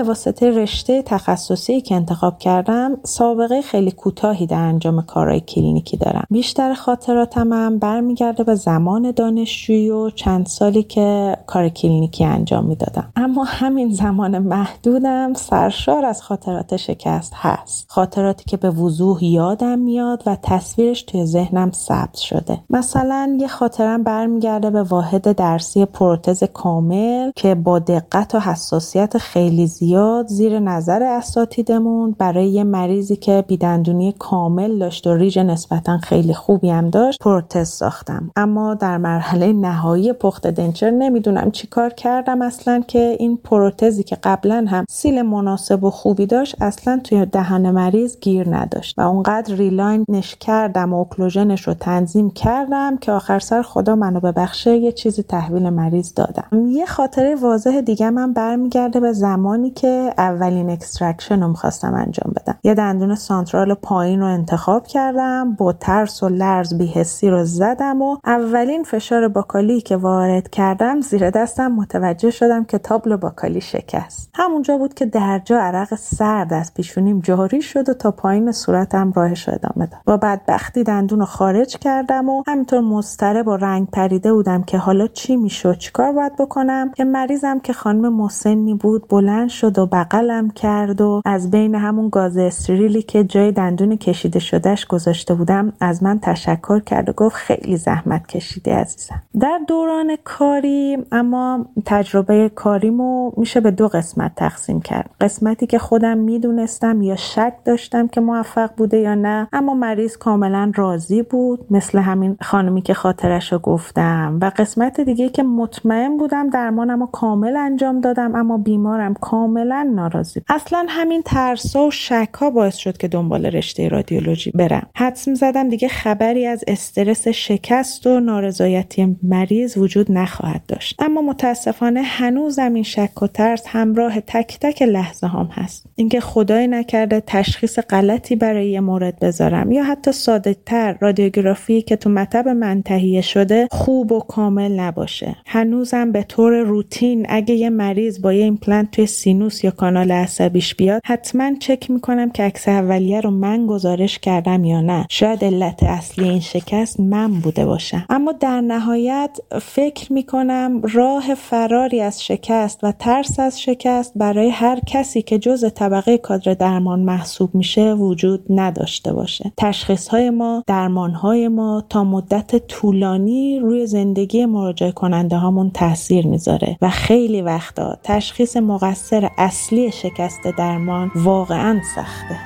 به واسطه رشته تخصصی که انتخاب کردم سابقه خیلی کوتاهی در انجام کارهای کلینیکی دارم. بیشتر خاطراتم هم برمیگرده به زمان دانشجویی و چند سالی که کار کلینیکی انجام می‌دادم. اما همین زمان محدودم سرشار از خاطرات شکست هست. خاطراتی که به وضوح یادم میاد و تصویرش توی ذهنم ثبت شده. مثلا یه خاطرم برمیگرده به واحد درسی پروتز کامل که با دقت و حساسیت خیلی زیاد زیر نظر اساتیدمون برای یه مریضی که بیدندونی کامل داشت و ریج نسبتا خیلی خوبی هم داشت پروتز ساختم. اما در مرحله نهایی پخت denture نمی‌دونم چی کار کردم اصلا که این پروتزی که قبلا هم seal مناسب و خوبی داشت اصلا توی دهن مریض گیر نداشت و اونقدر reline اش کردم و occlusion ش رو تنظیم کردم که آخر سر خدا منو ببخشه یه چیزی تحویل مریض دادم. یه خاطره واضح دیگه من برمیگرده به زمان زمانی که اولین extraction رو می‌خواستم انجام بدم. یه دندون central پایین رو انتخاب کردم با ترس و لرز بی‌حسی رو زدم و اولین فشار buccal ی که وارد کردم زیر دستم متوجه شدم که تابلو باکالی شکست. همونجا بود که درجا عرق سرد از پیشونیم جاری شد و تا پایین صورتم راهش رو ادامه داد. با بدبختی دندون رو خارج کردم و همینطور مضطرب و رنگ پریده بودم که حالا چی می‌شد چیکار باید بکنم که مریضم که خانم مسنی بود بلند شد و بغلم کرد و از بین همون گاز استریلی که جای دندون کشیده شدهش گذاشته بودم از من تشکر کرد و گفت خیلی زحمت کشیده عزیزم. در دوران کاری اما تجربه کاریمو میشه به دو قسمت تقسیم کرد. قسمتی که خودم می‌دونستم یا شک داشتم که موفق بوده یا نه اما مریض کاملا راضی بود مثل همین خانمی که خاطرش رو گفتم. و قسمت دیگه که مطمئن بودم درمانم رو کامل انجام دادم اما بیمارم کاملا ناراضی. اصلا همین ترسا و شکا باعث شد که دنبال رشته رادیولوژی برم. حدس زدم دیگه خبری از استرس شکست و نارضایتی مریض وجود نخواهد داشت. اما متاسفانه هنوزم این شک و ترس همراه تک تک لحظه‌هام هست. اینکه خدای نکرده تشخیص غلطی برای یه مورد بذارم یا حتی ساده تر رادیوگرافی که تو مطب من تهیه شده خوب و کامل نباشه. هنوزم به طور روتین اگه یه مریض با یه ایمپلنت توی سینوس یا کانال عصبیش بیاد حتما چک می‌کنم که عکس اولیه رو من گزارش کردم یا نه. شاید علت اصلی این شکست من بوده باشم اما در نهایت فکر می‌کنم راه فراری از شکست و ترس از شکست برای هر کسی که جز طبقه کادر درمان محسوب میشه وجود نداشته باشه. تشخیص های ما درمان های ما تا مدت طولانی روی زندگی مراجعه کننده هامون تاثیر می‌ذاره و خیلی وقتا تشخیص مقصر اصلی شکست درمان واقعا سخته.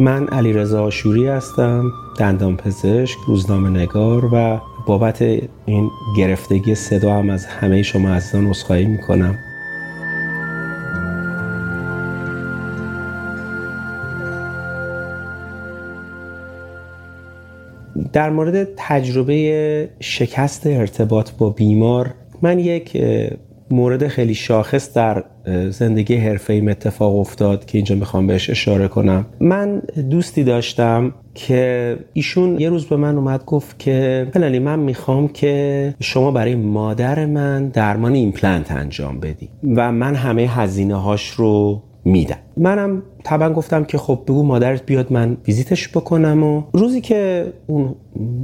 من علی رضا آشوری هستم دندان پزشک روزنامه نگار و بابت این گرفتگی صدا هم از همه شما عزیزان عذرخواهی می‌کنم. در مورد تجربه شکست ارتباط با بیمار من یک مورد خیلی شاخص در زندگی حرفه ایم اتفاق افتاد که اینجا می‌خوام بهش اشاره کنم. من دوستی داشتم که ایشون یه روز به من اومد گفت که فلانی من می‌خوام که شما برای مادر من درمان ایمپلنت انجام بدی و من همه هزینه هاش رو میدم. منم طبعا گفتم که خب بگو مادرت بیاد من ویزیتش بکنم و روزی که اون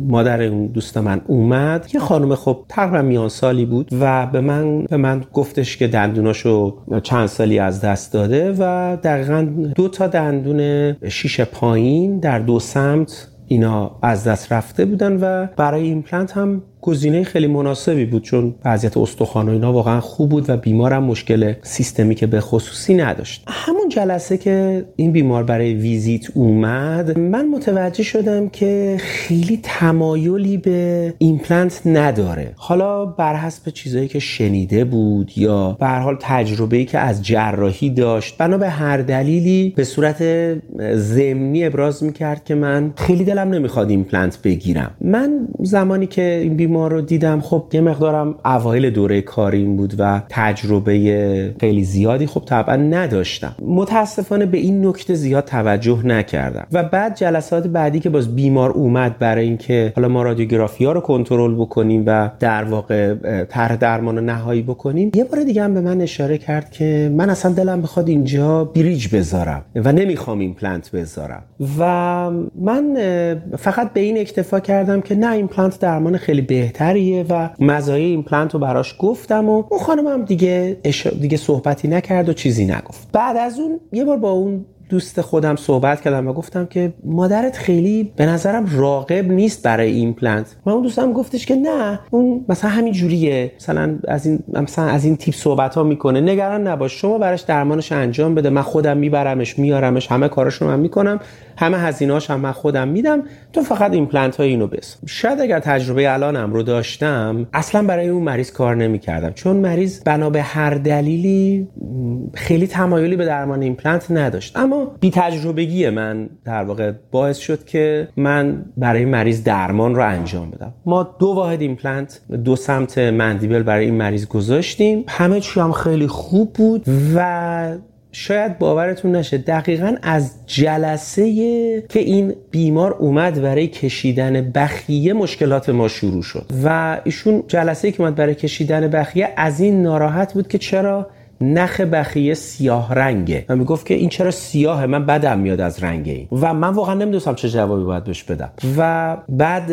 مادر اون دوست من اومد یه خانم خب تقریبا میان سالی بود و به من به من گفتش که دندوناشو چند سالی از دست داده و دقیقا دو تا دندون شیش پایین در دو سمت اینا از دست رفته بودن و برای ایمپلنت هم گزینه خیلی مناسبی بود چون وضعیت استخوان و اینا واقعا خوب بود و بیمارم مشکل سیستمیک به خصوصی نداشت. همون جلسه که این بیمار برای ویزیت اومد من متوجه شدم که خیلی تمایلی به ایمپلنت نداره. حالا بر حسب چیزایی که شنیده بود یا به حال تجربه ای که از جراحی داشت بنا به هر دلیلی به صورت ضمنی ابراز می‌کرد که من خیلی دلم نمی‌خواد ایمپلنت بگیرم. من زمانی که این بیمار رو دیدم. خب یه مقدارم اوایل دوره کاریم بود و تجربه خیلی زیادی خب طبعا نداشتم. متاسفانه به این نکته زیاد توجه نکردم. و بعد جلسات بعدی که باز بیمار اومد برای اینکه حالا ما رادیوگرافی ها رو کنترل بکنیم و در واقع طرح درمان نهایی بکنیم یه بار دیگه هم به من اشاره کرد که من اصلا دلم می‌خواد اینجا bridge بذارم و نمی‌خوام ایمپلنت بذارم. و من فقط به این اکتفا کردم که نه ایمپلنت درمان خیلی بهتریه و مزایای ایمپلنت رو براش گفتم و اون خانم هم دیگه دیگه صحبتی نکرد و چیزی نگفت. بعد از اون یه بار با اون دوست خودم صحبت کردم و گفتم که مادرت خیلی به نظرم راغب نیست برای ایمپلنت و اون دوستم گفتش که نه اون مثلا همین جوریه. مثلا از این مثلا از این تیپ صحبت ها می‌کنه. نگران نباش شما براش درمانش انجام بده. من خودم میبرمش میارمش همه کاراشو من می‌کنم. همه هزینه‌هاش هم من خودم میدم تو فقط ایمپلنت های اینو بس. شاید اگر تجربه الانم رو داشتم اصلا برای اون مریض کار نمی‌کردم. چون مریض بنا به هر دلیلی خیلی تمایلی به درمان ایمپلنت نداشت. اما بی تجربگی من در واقع باعث شد که من برای مریض درمان رو انجام بدم. ما دو واحد ایمپلنت دو سمت mandible برای این مریض گذاشتیم. همه چی هم خیلی خوب بود و شاید باورتون نشه دقیقا از جلسه که این بیمار اومد برای کشیدن بخیه مشکلات ما شروع شد. و ایشون جلسه که اومد برای کشیدن بخیه از این ناراحت بود که چرا؟ نخ بخیه سیاه رنگه. و می‌گفت که این چرا سیاهه؟ من بدم میاد از رنگ این. و من واقعا نمی‌دونستم چه جوابی باید بهش بدم. و بعد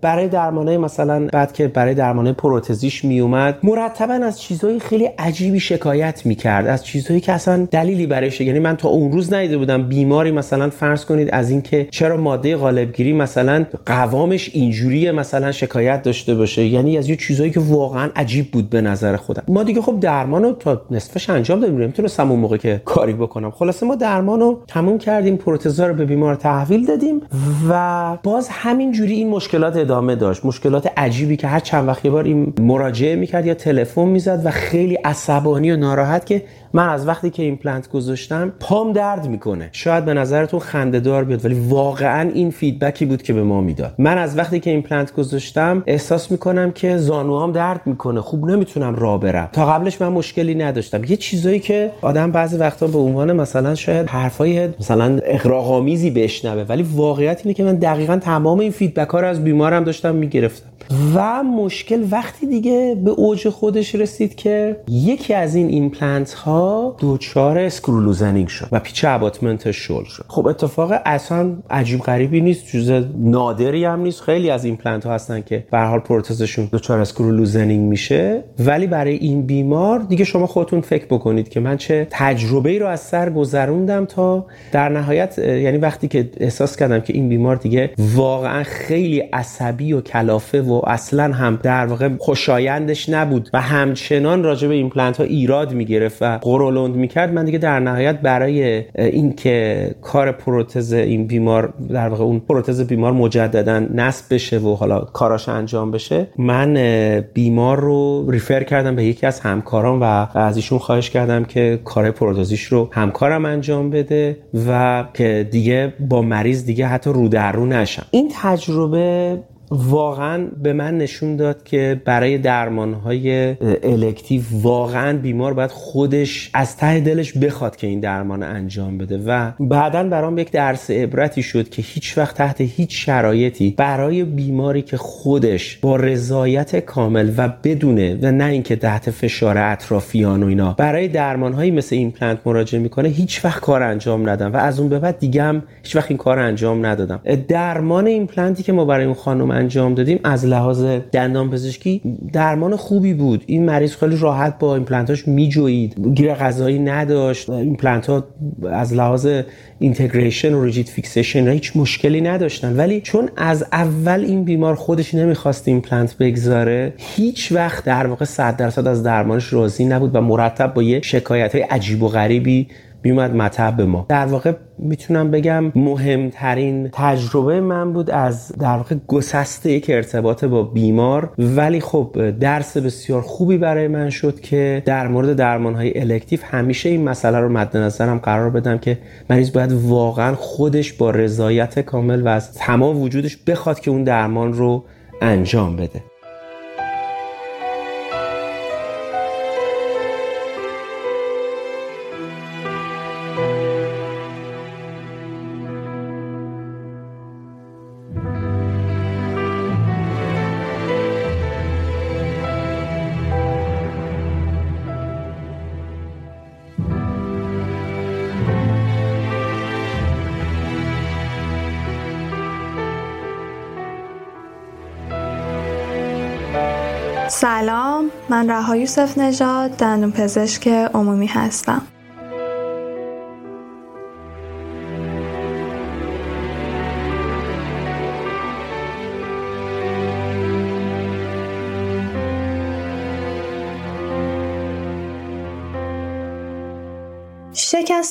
برای درمانه مثلا بعد که برای درمانه پروتزیش میومد مرتبا از چیزهای خیلی عجیبی شکایت می‌کرد. از چیزهایی که اصلا دلیلی برایش یعنی من تا اون روز ندیده بودم. بیماری مثلا فرض کنید از اینکه چرا ماده غالبگیری مثلا قوامش اینجوریه مثلا شکایت داشته باشه. یعنی از یه چیزهایی که واقعا عجیب بود به نظر خودم. ما دیگه خب درمانو تا نصفش انجام دادیم. نمی‌تونستم اون موقع که کاری بکنم. خلاصه ما درمان رو تموم کردیم پروتزا رو به بیمار تحویل دادیم و باز همین جوری این مشکلات ادامه داشت. مشکلات عجیبی که هر چند وقت یه بار این مراجعه می‌کرد یا تلفن می‌زد و خیلی عصبانی و ناراحت که من از وقتی که ایمپلنت گذاشتم پام درد می‌کنه. شاید به نظرتون خنده دار بیاد ولی واقعا این feedback ی بود که به ما می‌داد. من از وقتی که ایمپلنت گذاشتم احساس می‌کنم که زانوام درد می‌کنه. خوب نمی‌تونم راه برم. تا قبلش من مشکلی نداشتم. یه چیزایی که آدم بعضی وقتا به عنوان مثلا شاید حرفای مثلا اغراق‌آمیزی بشنوه ولی واقعیت اینه که من دقیقا تمام این feedback ها رو از بیمارم داشتم می‌گرفتم. و مشکل وقتی دیگه به اوج خودش رسید که یکی از این ایمپلنت ها دچار screw loosening شد و پیچ abutment ش شل شد. خب اتفاق اصلا عجیب غریبی نیست چیز نادری هم نیست. خیلی از ایمپلنت ها هستن که به حال پروتزشون دچار screw loosening میشه. ولی برای این بیمار دیگه شما خودتون فکر بکنید که من چه تجربه ای رو از سر گذروندم تا در نهایت یعنی وقتی که احساس کردم که این بیمار دیگه واقعا خیلی عصبی و کلافه و اصلا هم در واقع خوشایندش نبود و همچنان راجع به ایمپلنت ها ایراد می‌گرفت و قرولند می‌کرد من دیگه در نهایت برای اینکه کار پروتز این بیمار در واقع اون پروتز بیمار مجددا نصب بشه و حالا کاراش انجام بشه من بیمار رو refer کردم به یکی از همکاران و ازش خواهش کردم که کار پروتزیش رو همکارم انجام بده و که دیگه با مریض دیگه حتی رو در رو نشم این تجربه واقعا به من نشون داد که برای درمان های elective واقعا بیمار باید خودش از ته دلش بخواد که این درمان انجام بده و بعدا برام یک درس عبرتی شد که هیچ وقت تحت هیچ شرایطی برای بیماری که خودش با رضایت کامل و بدونه و نه اینکه تحت فشار اطرافیان و اینا برای درمان هایی مثل ایمپلنت مراجعه می‌کنه هیچ وقت کار انجام ندم و از اون به بعد دیگه هم هیچ وقت این کار انجام ندادم. درمان ایمپلنتی که ما برای اون خانم انجام دادیم از لحاظ دندان پزشکی درمان خوبی بود. این مریض خیلی راحت با ایمپلنتاش میجوید گیر غذایی نداشت. ایمپلنت ها از لحاظ integration و rigid fixation هیچ مشکلی نداشتن. ولی چون از اول این بیمار خودش نمی‌خواست ایمپلنت بگذاره هیچ وقت در واقع 100 درصد از درمانش راضی نبود و مرتب با یه شکایت های عجیب و غریبی میومد مطب ما. در واقع می‌تونم بگم مهمترین تجربه من بود از در واقع گسسته یک ارتباط با بیمار. ولی خب درس بسیار خوبی برای من شد که در مورد درمان های الکتیف همیشه این مسئله رو مد نظرم قرار بدم که مریض باید واقعا خودش با رضایت کامل و از تمام وجودش بخواد که اون درمان رو انجام بده. سلام من رها یوسف نژاد دندون پزشک عمومی هستم.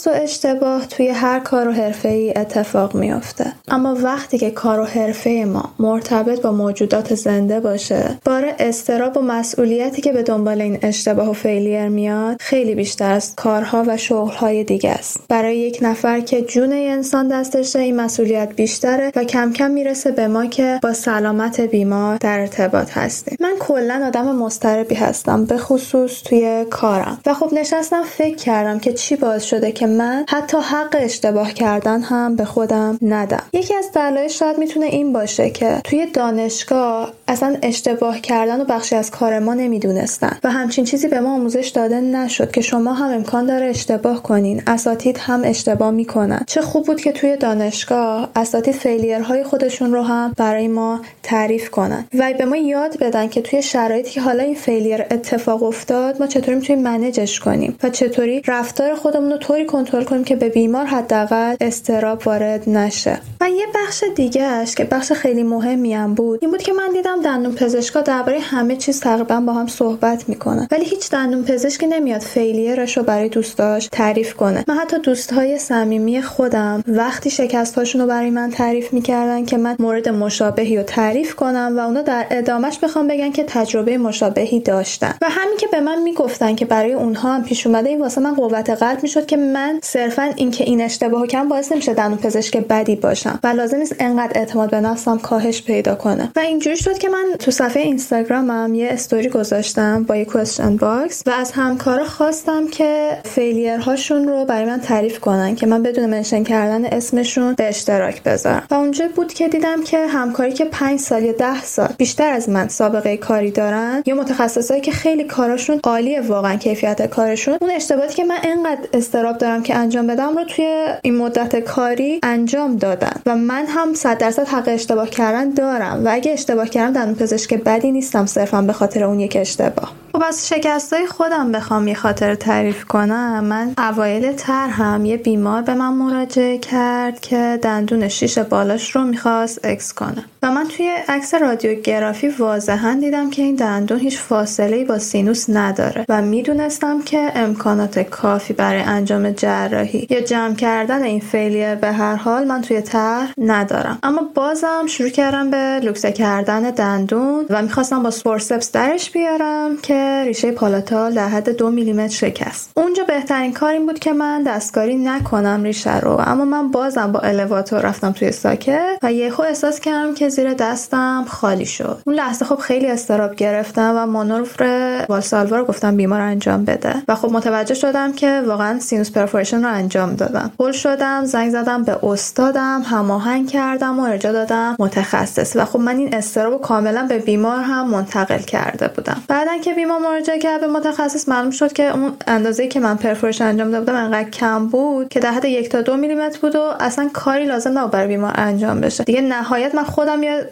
شکست و اشتباه توی هر کار و حرفه ای اتفاق میافته. اما وقتی که کار و حرفه ما مرتبط با موجودات زنده باشه بار استراب و مسئولیتی که به دنبال این اشتباه و فیلیر میاد خیلی بیشتر از کارها و شغلهای دیگه است. برای یک نفر که جون انسان دستشه این مسئولیت بیشتره و کم کم می‌رسه به ما که با سلامت بیمار در ارتباط هستیم. من کلا آدم مضطربی هستم به خصوص توی کارم. و خب نشستم فکر کردم که چی باعث شده که من حتی حق اشتباه کردن هم به خودم ندم. یکی از دلایل شاید می‌تونه این باشه که توی دانشگاه اصلا اشتباه کردن و بخشی از کار ما نمی‌دونستن و همچین چیزی به ما آموزش داده نشد که شما هم امکان داره اشتباه کنین. اساتید هم اشتباه می‌کنن. چه خوب بود که توی دانشگاه اساتید فیلیرهای خودشون رو هم برای ما تعریف کنن. و به ما یاد بدن که توی شرایطی که حالا این فیلیر اتفاق افتاد ما چطوری می‌تونیم منیجش کنیم و چطوری رفتار خودمون رو طوری کنترل کنیم که به بیمار حداقل استراب وارد نشه. و یه بخش دیگهش که بخش خیلی مهمی هم بود این بود که من دیدم دندون پزشکا درباره همه چیز تقریبا با هم صحبت می‌کنن. ولی هیچ دندون پزشکی نمیاد فیلیرش رو برای دوستاش تعریف کنه. من حتی دوستهای صمیمی خودم وقتی شکستهاشون رو برای من تعریف می‌کردن که من مورد مشابهی رو تعریف کنم و اونا در ادامش بخوام بگن که تجربه مشابهی داشتن. و همین که به من می‌گفتن که برای اونها هم پیش اومده این واسه من قوت قلب می‌شد که من صرفا اینکه این اشتباهو کم باعث نمیشه دندون پزشک بدی باشم و لازم نیست انقدر اعتماد به نفسم کاهش پیدا کنه. و اینجوری شد که من تو صفحه اینستاگرامم یه استوری گذاشتم با یه question box و از همکارا خواستم که failure هاشون رو برای من تعریف کنن که من بدون mention کردن اسمشون به اشتراک بذارم. و اونجا بود که دیدم که همکاری که 5 سال یا 10 سال بیشتر از من سابقه کاری دارن یا متخصصایی که خیلی کاراشون عالیه واقعا کیفیت کارشون اون اشتباهاتی که من انقدر اضطراب دارم که انجام بدم رو توی این مدت کاری انجام دادن. و من هم 100 درصد حق اشتباه کردن دارم. و اگه اشتباه کردم دندون پزشک بدی نیستم صرفا به خاطر اون یک اشتباه. خب از شکستای خودم بخوام یه خاطر تعریف کنم. من اوایل تر هم یه بیمار به من مراجعه کرد که دندون شیش بالاش رو می‌خواست اکس کنه. و من توی عکس رادیوگرافی واضحا دیدم که این دندون هیچ فاصله با سینوس نداره. و می‌دونستم که امکانات کافی برای انجام جراحی یا جمع کردن این failure به هر حال من توی طرح ندارم. اما بازم شروع کردم به luxe ه کردن دندون و می‌خواستم با forceps درش بیارم که ریشه palatal در حد دو میلیمتر شکست. اونجا بهترین کار این بود که من دستکاری نکنم ریشه رو اما من بازم با elevator رفتم توی socket و یهو احساس کردم که زیر دستم خالی شد. اون لحظه خب خیلی اضطراب گرفتم و مانور والسالوا رو گفتم بیمار انجام بده. و خب متوجه شدم که واقعا سینوس پرفوریشن رو انجام دادم. هول شدم زنگ زدم به استادم هماهنگ کردم و ارجا دادم متخصص. و خب من این استراب کاملا به بیمار هم منتقل کرده بودم. بعدن که بیمار مراجعه کرد به متخصص معلوم شد که اون اندازه که من پرفورش انجام دادم انقدر کم بود که در حد یک تا دو میلیمتر بود و اصلا کاری لازم نبود برای بیمار انجام بشه. دیگه نهایت من خودم یه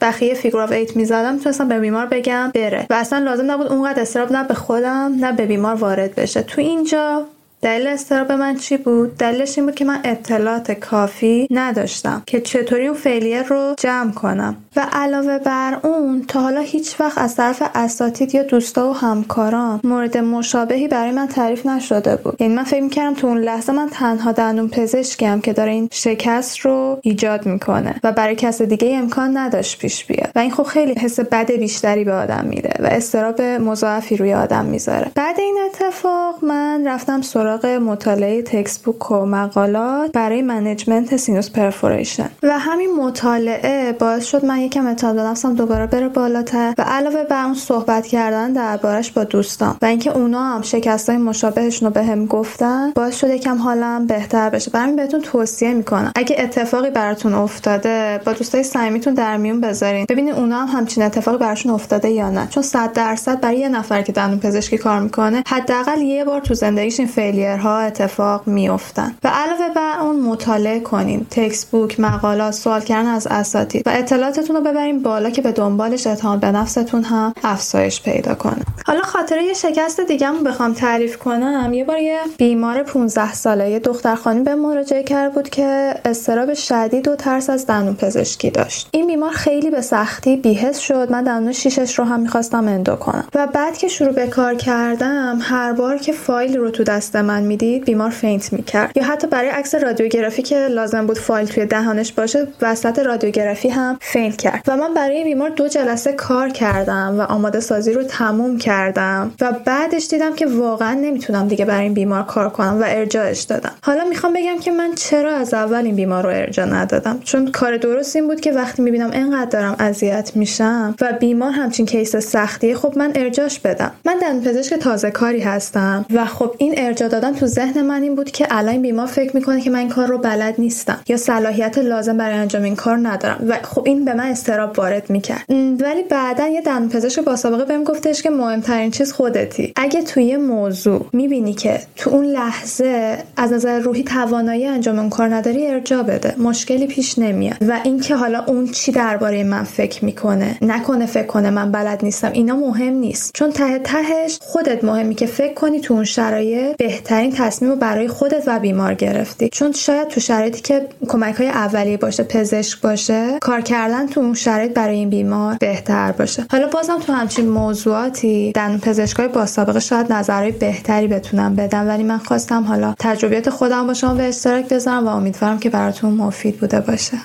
بخیه فیگر اف 8 می‌زدم می‌تونستم به بیمار بگم بره. و اصلا لازم نبود اونقدر استراب نه به خودم نه به بیمار وارد بشه. تو اینجا دلیل استراب من چی بود؟ دلیلش این بود که من اطلاعات کافی نداشتم که چطوری اون فیلیر رو جمع کنم. و علاوه بر اون تا حالا هیچ وقت از طرف اساتید یا دوستا و همکاران مورد مشابهی برای من تعریف نشده بود. یعنی من فکر می‌کردم تو اون لحظه من تنها دندون پزشکم که داره این شکست رو ایجاد می‌کنه و برای کس دیگه امکان نداشت پیش بیاد. و این خب خیلی حس بد بیشتری به آدم میده و استراب مضاعفی روی آدم می‌ذاره. بعد این اتفاق من رفتم سراغ مطالعه textbook و مقالات برای management sinus perforation و همین مطالعه باعث شد من یکم اعتماد نفسم دوباره بره بالاتر و علاوه بر اون صحبت کردن دربارش با دوستان و اینکه اونا هم شکستای مشابهشون رو بهم گفتن باعث شد یکم حالم بهتر بشه. برای بهتون توصیه می‌کنم. اگه اتفاقی براتون افتاده با دوستای صمیمیتون در میون بذارین. ببینید اونا هم همچین اتفاقی براشون افتاده یا نه. چون 100 درصد برای یه نفر که دندون پزشکی کار می‌کنه حداقل یه بار تو زندگیش این failure ها اتفاق میافتن. و علاوه بر اون مطالعه کنین. textbook مقالات سوال کردن از اساتید. و اطلاعاتتون رو ببرین بالا که به دنبالش اعتماد به نفستون هم افزایش پیدا کنه. حالا خاطره یه شکست دیگه بخوام تعریف کنم. یه بار یه بیمار 15 ساله یه دختر خانم به مراجعه کرد بود که اضطراب شدید و ترس از دندون پزشکی داشت. این بیمار خیلی به سختی بی‌حس شد. من دندون شیشش رو هم می‌خواستم endo کنم. و بعد که شروع به کار کردم هر بار که فایل رو تو دست من می‌دید بیمار faint می‌کرد. یا حتی برای عکس رادیوگرافی که لازم بود فایل توی دهانش باشه وسط رادیوگرافی هم faint کرد. و من برای بیمار دو جلسه کار کردم و آماده سازی رو تموم کردم. و بعدش دیدم که واقعا نمی‌تونم دیگه برای این بیمار کار کنم و ارجاعش دادم. حالا می‌خوام بگم که من چرا از اول این بیمار رو ارجاع ندادم؟ چون کار درست این بود که وقتی می‌بینم انقدر دارم اذیت میشم و بیمار همچین کیس سختیه خب من ارجاش بدم. من دندون پزشک تازه کاری هستم و خب این ارجاع دادن تو ذهن من این بود که الان بیمار فکر می‌کنه که من این کار رو بلد نیستم یا صلاحیت لازم برای انجام این کار ندارم و خب این به من استراب وارد می‌کرد. ولی بعدا یه دندون پزشک با سابقه بهم گفتش که مهمترین چیز خودتی. اگه توی موضوع می‌بینی که تو اون لحظه از نظر روحی توانایی انجام اون کار نداری ارجا بده. مشکلی پیش نمیاد. و اینکه حالا اون چی درباره من فکر می‌کنه نکنه فکر کنه من بلد نیستم اینا مهم نیست. چون ته تهش خودت مهمی که فکر کنی تو اون شرایط بهترین تصمیم رو برای خودت و بیمار گرفتی. چون شاید تو شرایطی که کمک های اولیه باشه پزشک باشه کار کردن تو اون شرایط برای این بیمار بهتر باشه. حالا بازم تو همچین موضوعاتی دندون پزشکای با سابقه شاید نظرهای بهتری بتونم بدم. ولی من خواستم حالا تجربیات خودم با شما به اشتراک بذارم و امیدوارم که براتون مفید بوده باشه.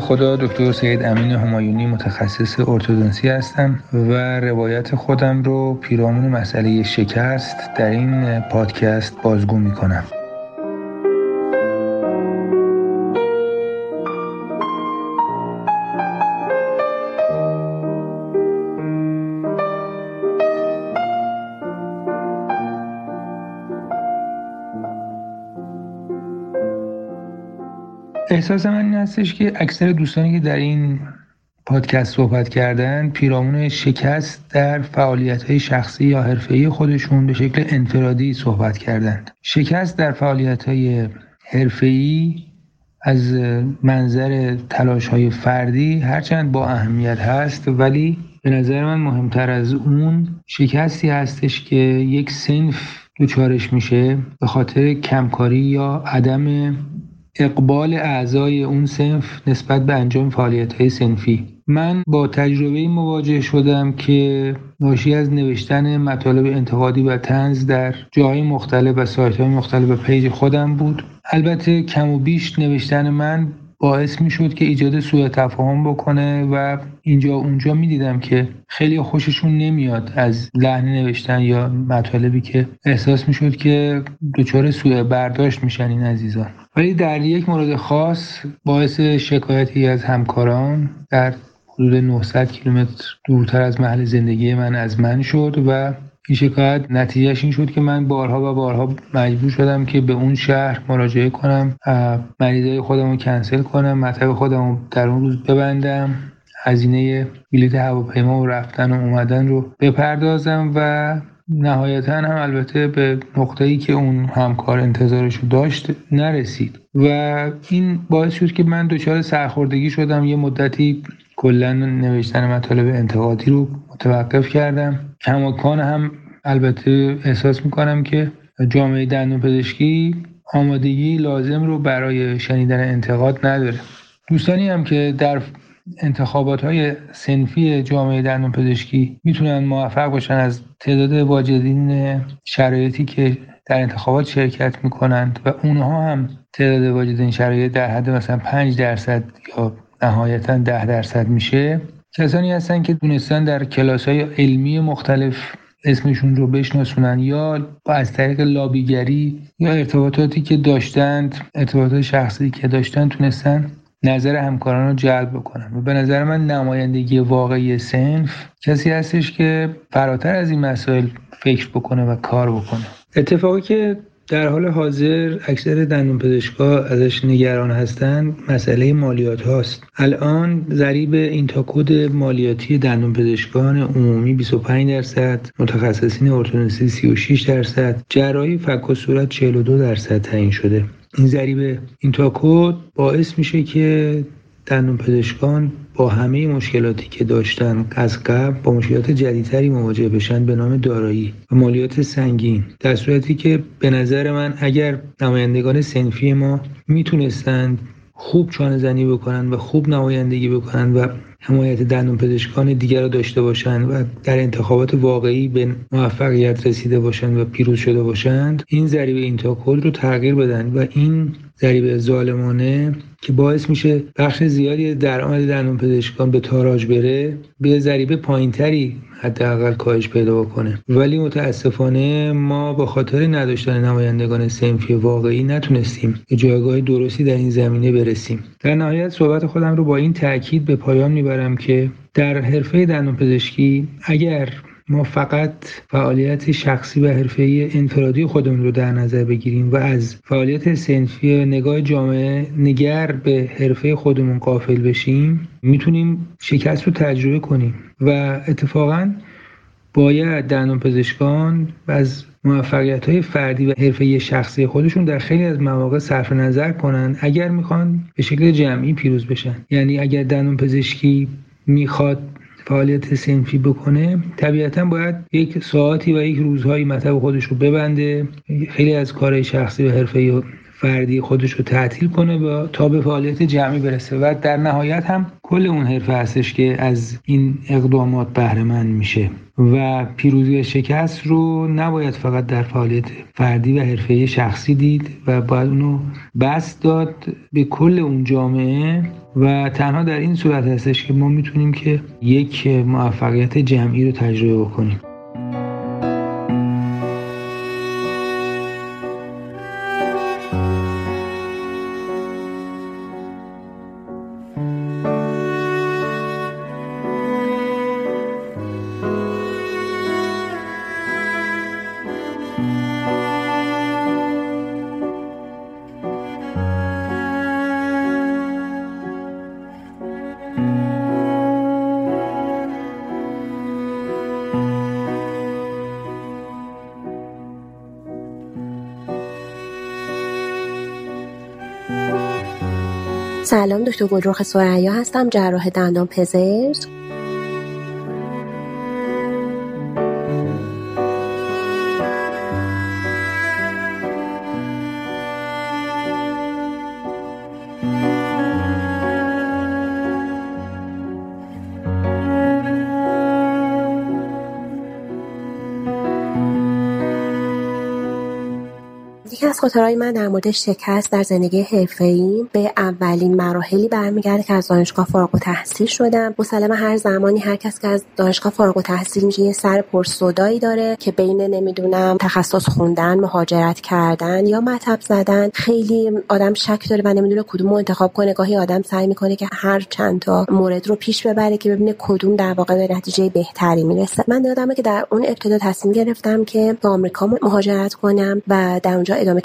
خدا دکتر سید امین همایونی متخصص ارتودنسی هستم و روایت خودم رو پیرامون مسئله شکست در این پادکست بازگو می کنم. احساس من این هستش که اکثر دوستانی که در این پادکست صحبت کردن پیرامون شکست در فعالیت های شخصی یا حرفه‌ای خودشون به شکل انفرادی صحبت کردند. شکست در فعالیت های حرفه‌ای از منظر تلاش های فردی هرچند با اهمیت هست ولی به نظر من مهمتر از اون شکستی هستش که یک سنف دوچارش میشه به خاطر کمکاری یا عدم اقبال اعضای اون سنف نسبت به انجام فعالیت های سنفی. من با تجربه مواجه شدم که ناشی از نوشتن مطالب انتقادی و تنز در جاهای مختلف و سایت های مختلف و پیج خودم بود. البته کم و بیش نوشتن من باعث می‌شد که ایجاد سوء تفاهم بکنه و اینجا اونجا می‌دیدم که خیلی خوششون نمیاد از لحن نوشتن یا مطالبی که احساس می‌شد که دچار سوء برداشت میشن این عزیزان. ولی در یک مورد خاص باعث شکایتی از همکاران در حدود 900 کیلومتر دورتر از محل زندگی من از من شد و این شکایت نتیجهش این شد که من بارها و بارها مجبور شدم که به اون شهر مراجعه کنم مریضای خودم رو کنسل کنم مطب خودم رو در اون روز ببندم هزینه بلیت هواپیما و رفتن و اومدن رو بپردازم و نهایتا هم البته به نقطه ای که اون همکار انتظارش رو داشت نرسید. و این باعث شد که من دچار سرخوردگی شدم. یه مدتی کلا نوشتن مطالب انتقادی رو متوقف کردم. کماکان هم البته احساس می‌کنم که جامعه دندون پزشکی آمادگی لازم رو برای شنیدن انتقاد نداره. دوستانی هم که در انتخابات های سنفی جامعه دندون پزشکی می‌تونن موفق باشن از تعداد واجدین شرایطی که در انتخابات شرکت می‌کنند و اونها هم تعداد واجدین شرایط در حد مثلا 5 درصد یا نهایتا 10 درصد میشه کسانی هستن که دونستن در کلاس های علمی مختلف اسمشون رو بشناسونن یا از طریق لابیگری یا ارتباطاتی که داشتند ارتباطات شخصی که داشتن تونستن نظر همکاران رو جلب بکنن. و به نظر من نمایندگی واقعی سنف کسی هستش که فراتر از این مسائل فکر بکنه و کار بکنه. اتفاقی که در حال حاضر اکثر دندون پزشکا ازش نگران هستند مسئله مالیات هاست. الان ضریب اینتاکود مالیاتی دندون پزشکان عمومی 25 درصد متخصصین ارتودنسی 36 درصد جراحی فک و صورت 42 درصد تعیین شده. این ضریب اینتاکود باعث میشه که دندون پزشکان با همه مشکلاتی که داشتن از قبل با مشکلات جدیدتری مواجه بشن به نام دارایی و مالیات سنگین. در صورتی که به نظر من اگر نمایندگان سنفی ما می‌تونستند خوب چانه زنی بکنن و خوب نمایندگی بکنن و حمایت دندون پزشکان دیگر را داشته باشند و در انتخابات واقعی به موفقیت رسیده باشند و پیروز شده باشند این ضریب اینتاکل رو تغییر بدن و این ضریب ظالمانه که باعث میشه بخش زیادی درآمد دندون پزشکان به تاراج بره به ضریب پایینتری حداقل کاهش پیدا بکنه. ولی متاسفانه ما با خاطر نداشتن نمایندگان سنفی واقعی نتونستیم به جایگاه درستی در این زمینه برسیم. در نهایت صحبت خودم رو با این تاکید به پایان می‌برم که در حرفه دندون پزشکی اگر ما فقط فعالیت شخصی و حرفه‌ای انفرادی خودمون رو در نظر بگیریم و از فعالیت سنفی نگاه جامعه نگر به حرفه خودمون قافل بشیم می‌تونیم شکست رو تجربه کنیم و اتفاقا باید دندون پزشکان از موفقیت های فردی و حرفه شخصی خودشون در خیلی از مواقع صرف نظر کنن اگر می‌خوان به شکل جمعی پیروز بشن. یعنی اگر دندون پزشکی می‌خواد فعالیت سنفی بکنه طبیعتا باید یک ساعتی و یک روزهایی مطب خودش رو ببنده. خیلی از کارهای شخصی و حرفه فردی خودش رو تعطیل کنه و تا به فعالیت جمعی برسه. و در نهایت هم کل اون حرفه هستش که از این اقدامات بهره میشه. و پیروزی شکست رو نباید فقط در فعالیت فردی و حرفه شخصی دید و باید اونو بست داد به کل اون جامعه. و تنها در این صورت هستش که ما می‌تونیم که یک موفقیت جمعی رو تجربه بکنیم. سلام دکتر گلرخ سریا هستم جراح دندان پزشک. خاطرهای من در مورد شکست در زندگی حرفه‌ای. به اولین مراحلی برمیگرده که از دانشگاه فارغ و تحصیل شدم. مسلما هر زمانی هر کس که از دانشگاه فارغ و تحصیل میشه یه سر پرسودایی داره که بین نمی‌دونم تخصص خوندن مهاجرت کردن یا مطب زدن. خیلی آدم شک داره و نمی‌دونه کدوم انتخاب کنه. گاهی آدم سعی می‌کنه که هر چند تا مورد رو پیش ببره که ببینه کدوم در واقع به نتیجه بهتری می‌رسه. من یادمه که در اون ابتدا تصمیم گرفتم که به آمریکا مهاجرت کنم و در اونجا ادامه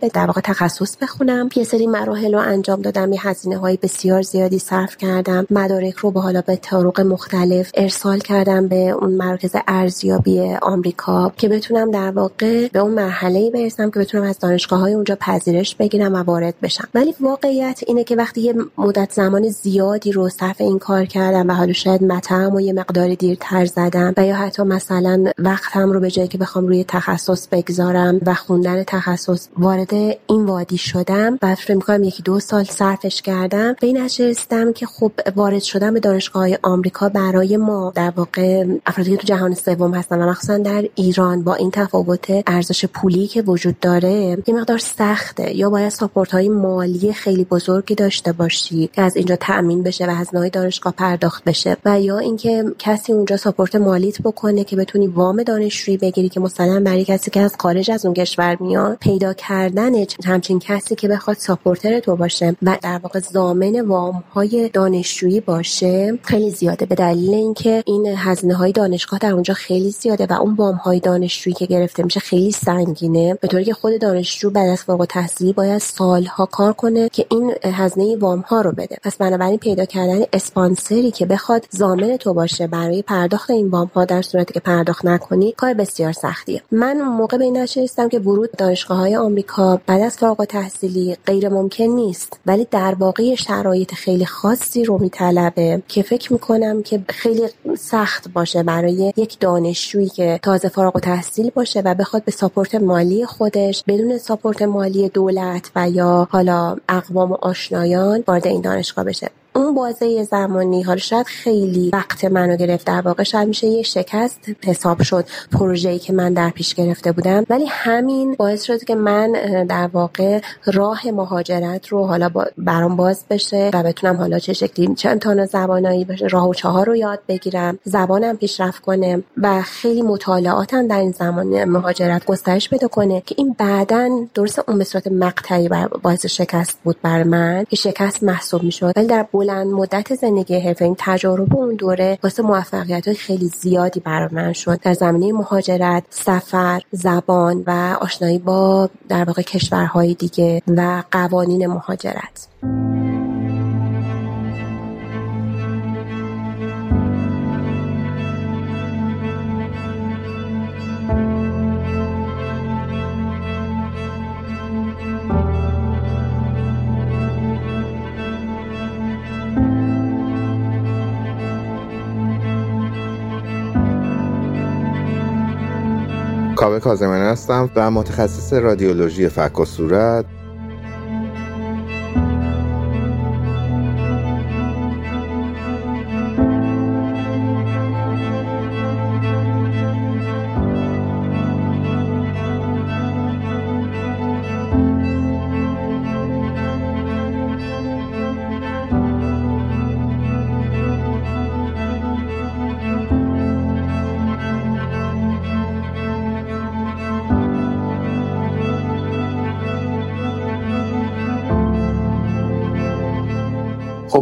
به در واقع تخصص بخونم. یه سری مراحل رو انجام دادم. یه هزینه های بسیار زیادی صرف کردم. مدارک رو به حالا به طرق مختلف ارسال کردم به اون مرکز ارزیابی آمریکا که بتونم در واقع به اون مرحله برسم که بتونم از دانشگاه های اونجا پذیرش بگیرم و وارد بشم. ولی واقعیت اینه که وقتی یه مدت زمان زیادی رو صرف این کار کردم و حالا شاید متهم و یه مقدار دیرتر زدم و یا حتی مثلا وقتم رو به جایی که بخوام روی تخصص بگذارم و خوندن تخصص وارد این وادی شدم و فکر می‌کنم یکی دو سال صرفش کردم. به این رسیدم که خب وارد شدم به دانشگاه آمریکا برای ما در واقع افرادی که تو جهان سوم هستن و مخصوصا در ایران با این تفاوت ارزش پولی که وجود داره یه مقدار سخته. یا باید ساپورت های مالی خیلی بزرگی داشته باشی که از اینجا تأمین بشه و هزینه دانشگاه پرداخت بشه. و یا اینکه کسی اونجا ساپورت مالیت بکنه که بتونی وام دانشجویی بگیری که مثلا برای کسی که از خارج از اون کشور میاد پیدا کردن همچین کسی که بخواد ساپورتر تو باشه و در واقع ضامن وام های دانشجویی باشه خیلی زیاده. به دلیل اینکه این هزینه های دانشگاه در اونجا خیلی زیاده و اون وام های دانشجویی که گرفته میشه خیلی سنگینه. به طوری که خود دانشجو بعد از فارغ التحصیلی باید سالها کار کنه که این هزینه وام ها رو بده. پس بنابراین پیدا کردن اسپانسری که بخواد ضامن تو باشه برای پرداخت این وام ها در صورتی که پرداخت نکنی کار بسیار سختیه. من موقع به این نشستم که ورود دانشگاه های آمریکا بعد از فارغ تحصیلی غیر ممکن نیست ولی در واقع شرایط خیلی خاصی رو میطلبه که فکر می‌کنم که خیلی سخت باشه برای یک دانشجویی که تازه فارغ تحصیل باشه و بخواد به ساپورت مالی خودش بدون ساپورت مالی دولت و یا حالا اقوام و آشنایان وارد این دانشگاه بشه. اون بازه زمانی حالا شاید خیلی وقت منو گرفت در واقع شاید میشه یه شکست حساب شد پروژه‌ای که من در پیش گرفته بودم. ولی همین باعث شد که من در واقع راه مهاجرت رو حالا برام باز بشه و بتونم حالا چه شکلی چند تا زبانایی بشه راه و چهار رو یاد بگیرم زبانم پیشرفت کنه و خیلی مطالعاتم در این زمان مهاجرت گسترش پیدا کنه که این بعدا درست اون به صورت مقطعی باعث شکست بود بر من که شکست محسوب می‌شد. ولی در بلند مدت زندگی حرفه تجارب اون دوره واسه موفقیت های خیلی زیادی برای من شد. در زمینه مهاجرت سفر زبان و آشنایی با در واقع کشورهای دیگه و قوانین مهاجرت. کاوه کازمن هستم و متخصص رادیولوژی فک و صورت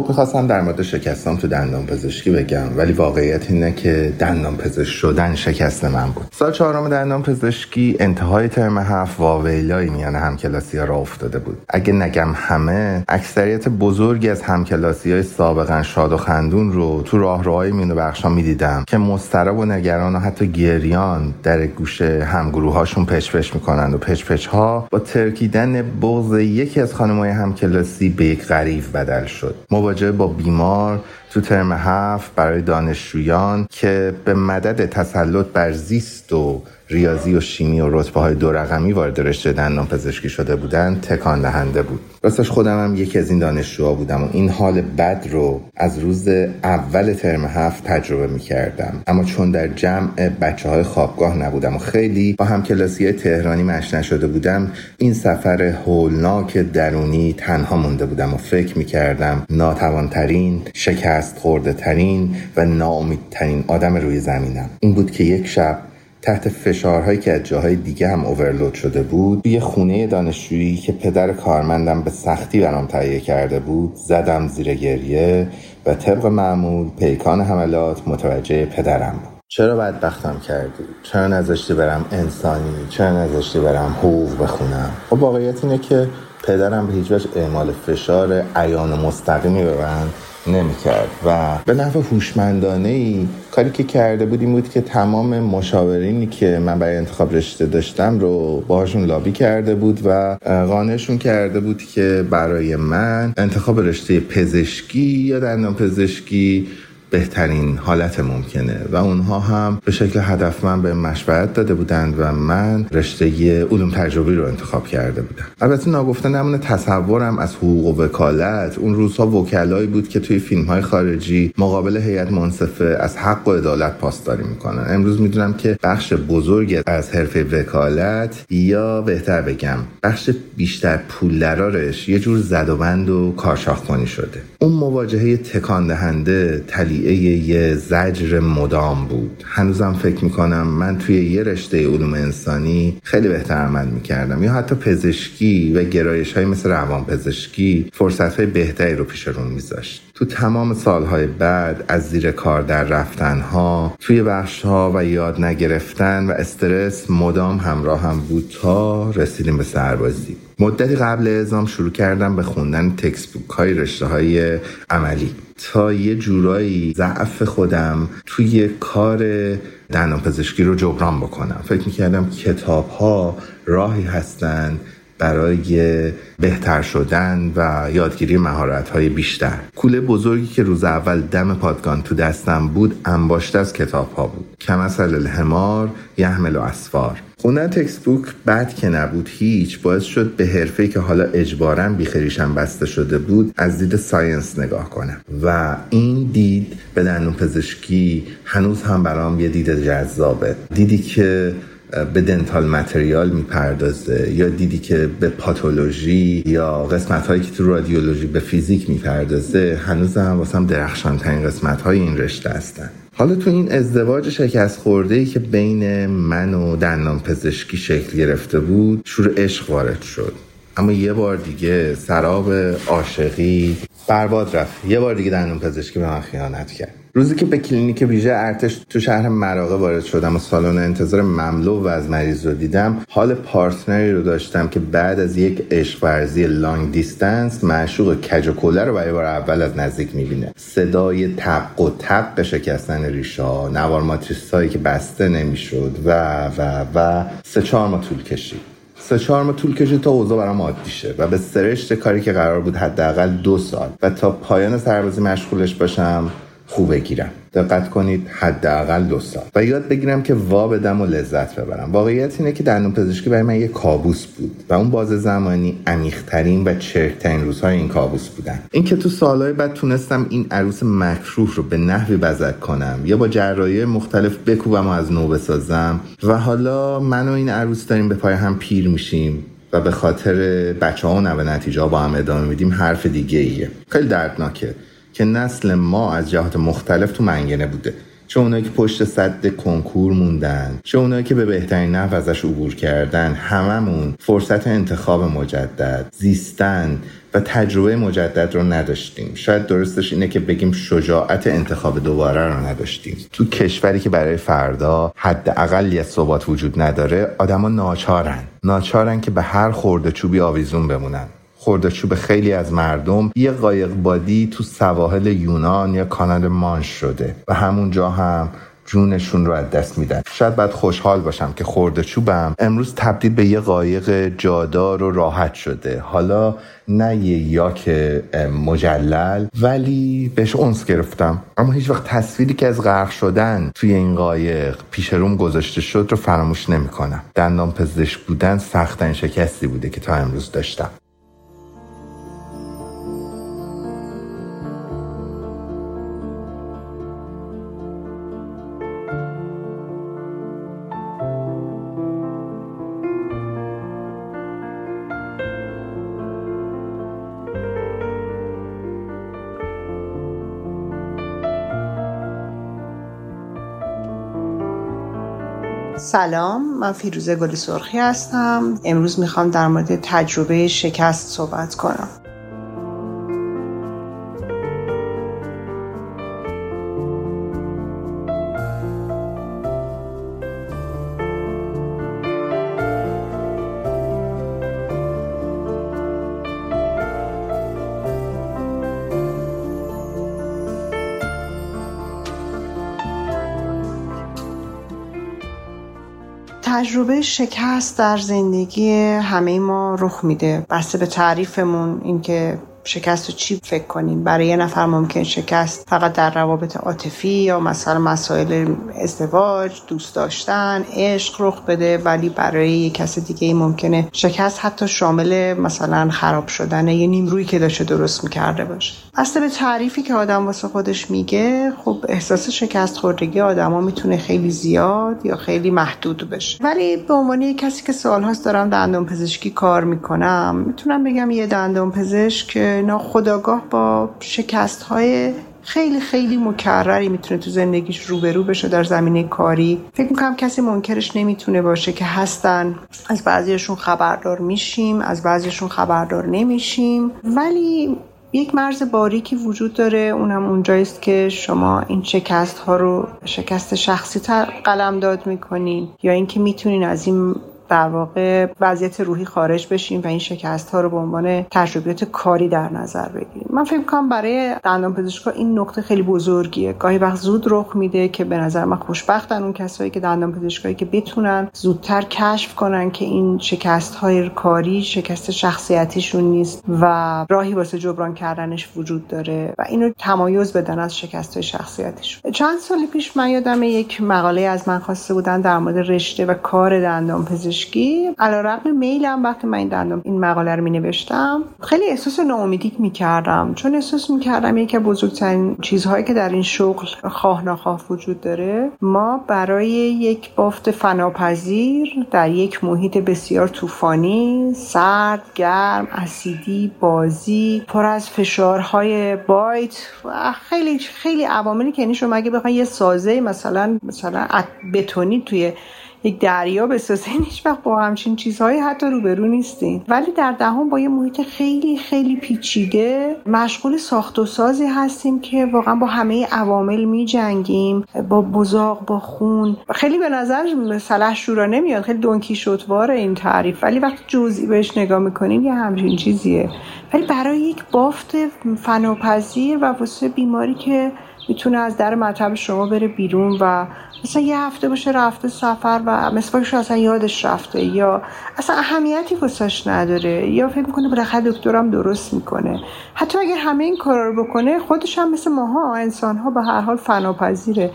خب می‌خواستم در مورد شکستم تو دندان پزشکی بگم ولی واقعیت اینه که دندان پزشک شدن شکست من بود. سال چهارم دندان پزشکی انتهای ترم هفت واویلایی میان همکلاسی ها را افتاده بود. اگه نگم همه اکثریت بزرگی از همکلاسی های سابقا شاد و خندون رو تو راهروهای مینو بخشا می‌دیدم که مسترب و نگران و حتی گریان در گوشه همگروه هاشون پچ پچ می‌کنند و پچ ها با ترکیدن بغض یکی از خانمای همکلاسی به یک غریب بدل شد. مواجهه با بیمار تو ترم هفت برای دانشجویان که به مدد تسلط بر زیست و ریاضی و شیمی و رتبه های دو رقمی وارد رشته دندان پزشکی شده بودن تکان دهنده بود. راستش خودم هم یکی از این دانشجوها بودم و این حال بد رو از روز اول ترم هفت تجربه می کردم اما چون در جمع بچه های خوابگاه نبودم و خیلی با هم کلاسی تهرانی مشنه شده بودم این سفر هولناک درونی تنها مونده بودم و فکر می کردم ناتوانترین شکست خورده ترین و ناامیدترین آدم روی زمینم این بود که یک شب تحت فشارهایی که از جاهای دیگه هم اوورلود شده بود توی خونه دانشجویی که پدر کارمندم به سختی برام تهیه کرده بود زدم زیر گریه و طبق معمول پیکان حملات متوجه پدرم بود چرا بدبختم کردی؟ چرا نذاشتی برم انسانی؟ چرا نذاشتی برم حقوق بخونم؟ خب واقعیت اینه که پدرم به هیچ وجه اعمال فشار عیان و مستقیمی به من نمی‌کرد. و به نحو هوشمندانه ای کاری که کرده بود این بود که تمام مشاورینی که من برای انتخاب رشته داشتم رو باهاشون لابی کرده بود و قانعشون کرده بود که برای من انتخاب رشته پزشکی یا دندان پزشکی بهترین حالت ممکنه. و اونها هم به شکل هدفمند به مشورت داده بودند و من رشته علوم تجربی رو انتخاب کرده بودم. البته ناگفته نمونه تصورم از حقوق و وکالت. اون روزها وکلایی بود که توی فیلم های خارجی مقابل هیئت منصفه از حق و عدالت پاسداری می‌کنن. امروز می‌دونم که بخش بزرگ از حرفه وکالت یا بهتر بگم بخش بیشتر پولدرارش یه جور زد و بند و کارشاخ کنی شده. اون مواجهه تکان دهنده یه زجر مدام بود. هنوزم فکر می‌کنم من توی یه رشته علوم انسانی خیلی بهتر عمل می‌کردم. یا حتی پزشکی و گرایش های مثل روان پزشکی فرصت های بهتری رو پیش رو میذاشت. تو تمام سالهای بعد از زیر کار در رفتن ها توی بخش ها و یاد نگرفتن و استرس مدام همراه هم بود تا رسیدیم به سربازی. مدتی قبل ازام شروع کردم به خوندن تکس بوک های رشته های عملی. تا یه جورایی ضعف خودم توی کار دندان پزشکی رو جبران بکنم. فکر می‌کردم کتاب ها راهی هستند برای بهتر شدن و یادگیری مهارت های بیشتر. کوله بزرگی که روز اول دم پادگان تو دستم بود انباشته از کتاب ها بود. کمثل الحمار یحمل و اسفار. خوندن تکست بوک بد که نبود هیچ باعث شد به حرفه که حالا اجبارا بیخریشم بسته شده بود از دید ساینس نگاه کنم. و این دید به دندون پزشکی هنوز هم برام یه دید جذابه. دیدی که به dental material می‌پردازه یا دیدی که به پاتولوژی یا قسمت هایی که تو رادیولوژی به فیزیک می‌پردازه هنوز هم واسم درخشان ترین قسمت های این رشته هستن. حالا تو این ازدواج شکست خورده ای که بین من و دندان پزشکی شکل گرفته بود شور عشق وارد شد. اما یه بار دیگه سراب عاشقی برباد رفت. یه بار دیگه دندون پزشکی به من خیانت کرد. روزی که به کلینیک ویژه ارتش تو شهر مراغه وارد شدم و سالن انتظار مملو و از مریض رو دیدم حال partner ی رو داشتم که بعد از یک عشق ورزی long distance معشوق کج و رو برای بار اول از نزدیک می‌بینه. صدای تق و تق شکستن ریشه ها نوار ماتریس هایی که بسته نمی‌شد و و و سه چهار ما طول کشید. سه چهار ما طول کشید تا اوضاع برام عادی شه و به سرشت کاری که قرار بود حداقل دو سال و تا پایان سربازی مشغولش باشم خوب بگیرم. دقت کنید حداقل دو سال. و یاد بگیرم که وا بدم و لذت ببرم. واقعیت اینه که دندون پزشکی برای من یه کابوس بود و اون باز زمانی عمیقترین و چرکترین روزهای این کابوس بودن. اینکه تو سالهای بعد تونستم این عروس مکروه رو به نحوی بزک کنم یا با جراحی مختلف بکوبم و از نو بسازم. و حالا من و این عروس داریم به پای هم پیر میشیم و به خاطر بچه ها و نتیجه ها با هم ادامه میدیم حرف دیگه ایه خیلی دردناکه. که نسل ما از جهات مختلف تو منگنه بوده. چه اونایی که پشت صد کنکور موندن چه اونایی که به بهترین نحو ازش عبور کردن هممون فرصت انتخاب مجدد زیستن و تجربه مجدد رو نداشتیم. شاید درستش اینه که بگیم شجاعت انتخاب دوباره رو نداشتیم. تو کشوری که برای فردا حداقل یه ثبات وجود نداره آدما ناچارن. ناچارن که به هر خورده چوبی آویزون بمونن. خورده خیلی از مردم یه قایق بادی تو سواحل یونان یا کانال مانش شده و همونجا هم جونشون رو از دست میدن. شاید باید خوشحال باشم که خورده چوبم امروز تبدیل به یه قایق جادار و راحت شده. حالا نه یه یاک مجلل ولی بهش اونس گرفتم. اما هیچ وقت تصویری که از غرق شدن توی این قایق پیش روم گذاشته شد رو فراموش نمی‌کنم. دندان پزشک بودن سختن شکستی بوده که تا امروز داشتم. سلام من فیروزه گلی سرخی هستم. امروز می‌خوام در مورد تجربه شکست صحبت کنم. تجربه شکست در زندگی همه ما رخ میده. بسته به تعریفمون اینکه شکست رو چی فکر کنیم برای یه نفر ممکن شکست فقط در روابط عاطفی یا مثلا مسائل ازدواج دوست داشتن عشق رخ بده ولی برای یه کس دیگه ممکنه شکست حتی شامل مثلا خراب شدن یه نیمرویی که داشته درست می‌کرده باشه. اصلا به تعریفی که آدم واسه خودش میگه خب احساس شکست خوردگی آدما می‌تونه خیلی زیاد یا خیلی محدود بشه. ولی به عنوان یه کسی که سالهاست دارم دندان پزشکی کار می‌کنم. می‌تونم بگم یه دندان پزشک ناخداگاه با شکست های خیلی خیلی مکرری می‌تونه تو زندگیش روبرو بشه در زمینه کاری. فکر می‌کنم کسی منکرش نمی‌تونه باشه که هستن. از بعضیشون خبردار میشیم از بعضیشون خبردار نمیشیم. ولی یک مرز باریکی وجود داره. اونم اونجاییست که شما این شکست ها رو شکست شخصی تر قلم یا اینکه می‌تونین از این در واقع وضعیت روحی خارج بشیم و این شکست ها رو به عنوان تجربیات کاری در نظر بگیریم. من فکر کنم برای دندان پزشکا این نقطه خیلی بزرگیه. گاهی وقت زود رخ میده که به نظر من خوشبختن اون کسایی که دندان پزشکایی که بتونن زودتر کشف کنن که این شکست های کاری شکست شخصیتیشون نیست و راهی واسه جبران کردنش وجود داره و اینو تمایز بدن از شکست های شخصیتیشون. چند سال پیش من یادم یک مقاله از من خواسته بودن در مورد رشته و کار دندان پزشکی پزشکی. علیرغم میلم وقتی من این این مقاله رو می نوشتم خیلی احساس ناامیدی می کردم چون احساس می کردم یکی بزرگترین چیزهایی که در این شغل خواه نخواه وجود داره ما برای یک بافت فناپذیر در یک محیط بسیار طوفانی سرد گرم اسیدی بازی پر از فشارهای بایت و خیلی خیلی عواملی که یعنی شما اگه بخواید یه سازه مثلا مثلا بتونی توی یک دریا بسازین هیچ وقت با همچین چیزهایی حتی روبرو نیستین. ولی در دهم با یه محیط خیلی خیلی پیچیده مشغول ساخت و سازی هستیم که واقعا با همه عوامل می جنگیم با بزاق با خون. خیلی به نظر سلح شورا نمیاد. خیلی دونکی شطوار این تعریف. ولی وقتی جزئی بهش نگاه می‌کنین یه همچین چیزیه. ولی برای یک بافت فناپذیر و واسه بیماری که می‌تونه از در مطب شما بره بیرون و مثلا یه هفته باشه رفته سفر و مسواکش اصلا یادش رفته یا اصلا اهمیتی واسش نداره یا فکر می‌کنه بالاخره دکترم درست می‌کنه. حتی اگر همه این کارا رو بکنه خودش هم مثل ماها انسان ها به هر حال فناپذیره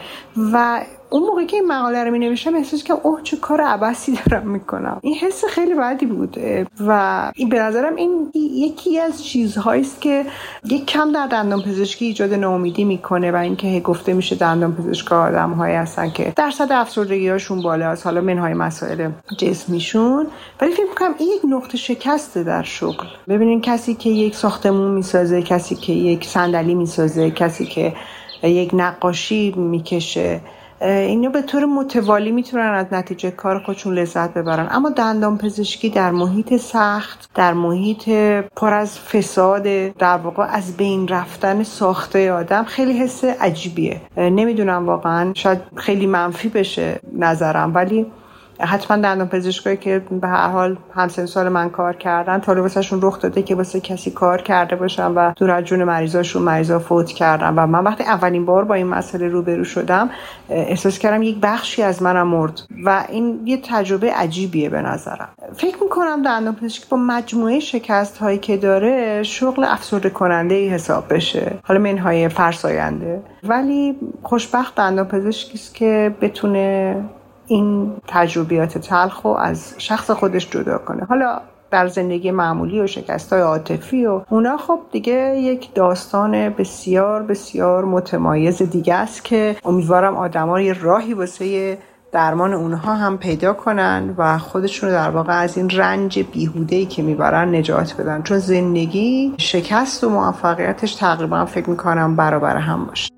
و اون موقعی که این مقاله رو می نوشتم احساس که اوه چه کار عباسی دارم می‌کنم. این حس خیلی بدی بود. و این به نظرم این یکی از چیزهایی است که یک کم در دندان پزشکی ایجاد ناامیدی می‌کنه و اینکه گفته میشه دندان پزشک آدم هایی هستن که درصد افسردگی هاشون بالا است حالا منهای مسائل جسمیشون. ولی فکر می‌کنم این یک نقطه شکسته در شغل. ببینین کسی که یک ساختمون می‌سازه کسی که یک صندلی می‌سازه کسی که یک نقاشی می‌کشه اینو به طور متوالی می‌تونن از نتیجه کار خودشون لذت ببرن. اما دندان پزشکی در محیط سخت در محیط پر از فساد در واقع از بین رفتن ساخته آدم خیلی حس عجیبیه. نمی‌دونم واقعا شاید خیلی منفی بشه نظرم ولی حتما دندان پزشکایی که به هر حال همسن سال من کار کردن تا واسهشون رخ داده که واسه کسی کار کرده باشن و دور از جون مریضاشون مریضا فوت کردن. و من وقتی اولین بار با این مسئله روبرو شدم احساس کردم یک بخشی از منم مرد و این یه تجربه عجیبیه به نظرم. فکر می‌کنم دندان پزشکی با مجموعه شکست هایی که داره شغل افسرده کننده ای حساب بشه. حالا منهای فرساینده. ولی خوشبخت دندان پزشکی که بتونه این تجربیات تلخ رو از شخص خودش جدا کنه. حالا در زندگی معمولی و شکست های عاطفی و اونا خب دیگه یک داستان بسیار بسیار متمایز دیگه است که امیدوارم آدما یه راهی واسه درمان اونها هم پیدا کنن و خودشون رو در واقع از این رنج بیهودهی که می‌برن نجات بدن. چون زندگی شکست و موفقیتش تقریبا فکر می‌کنم برابر هم باشه.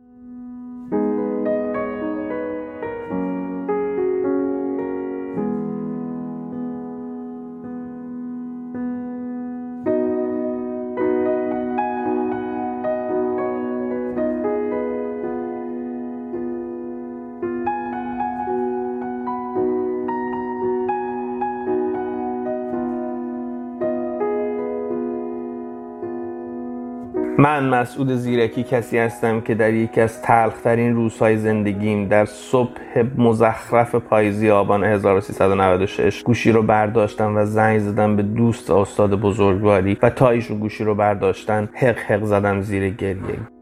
من مسعود زیرکی کسی هستم که در یکی از تلخترین روزهای زندگیم در صبح مزخرف پاییزی آبان 1396 گوشی رو برداشتم و زنگ زدم به دوست استاد بزرگواری و تا ایشون گوشی رو برداشتن حق حق زدم زیر گریه.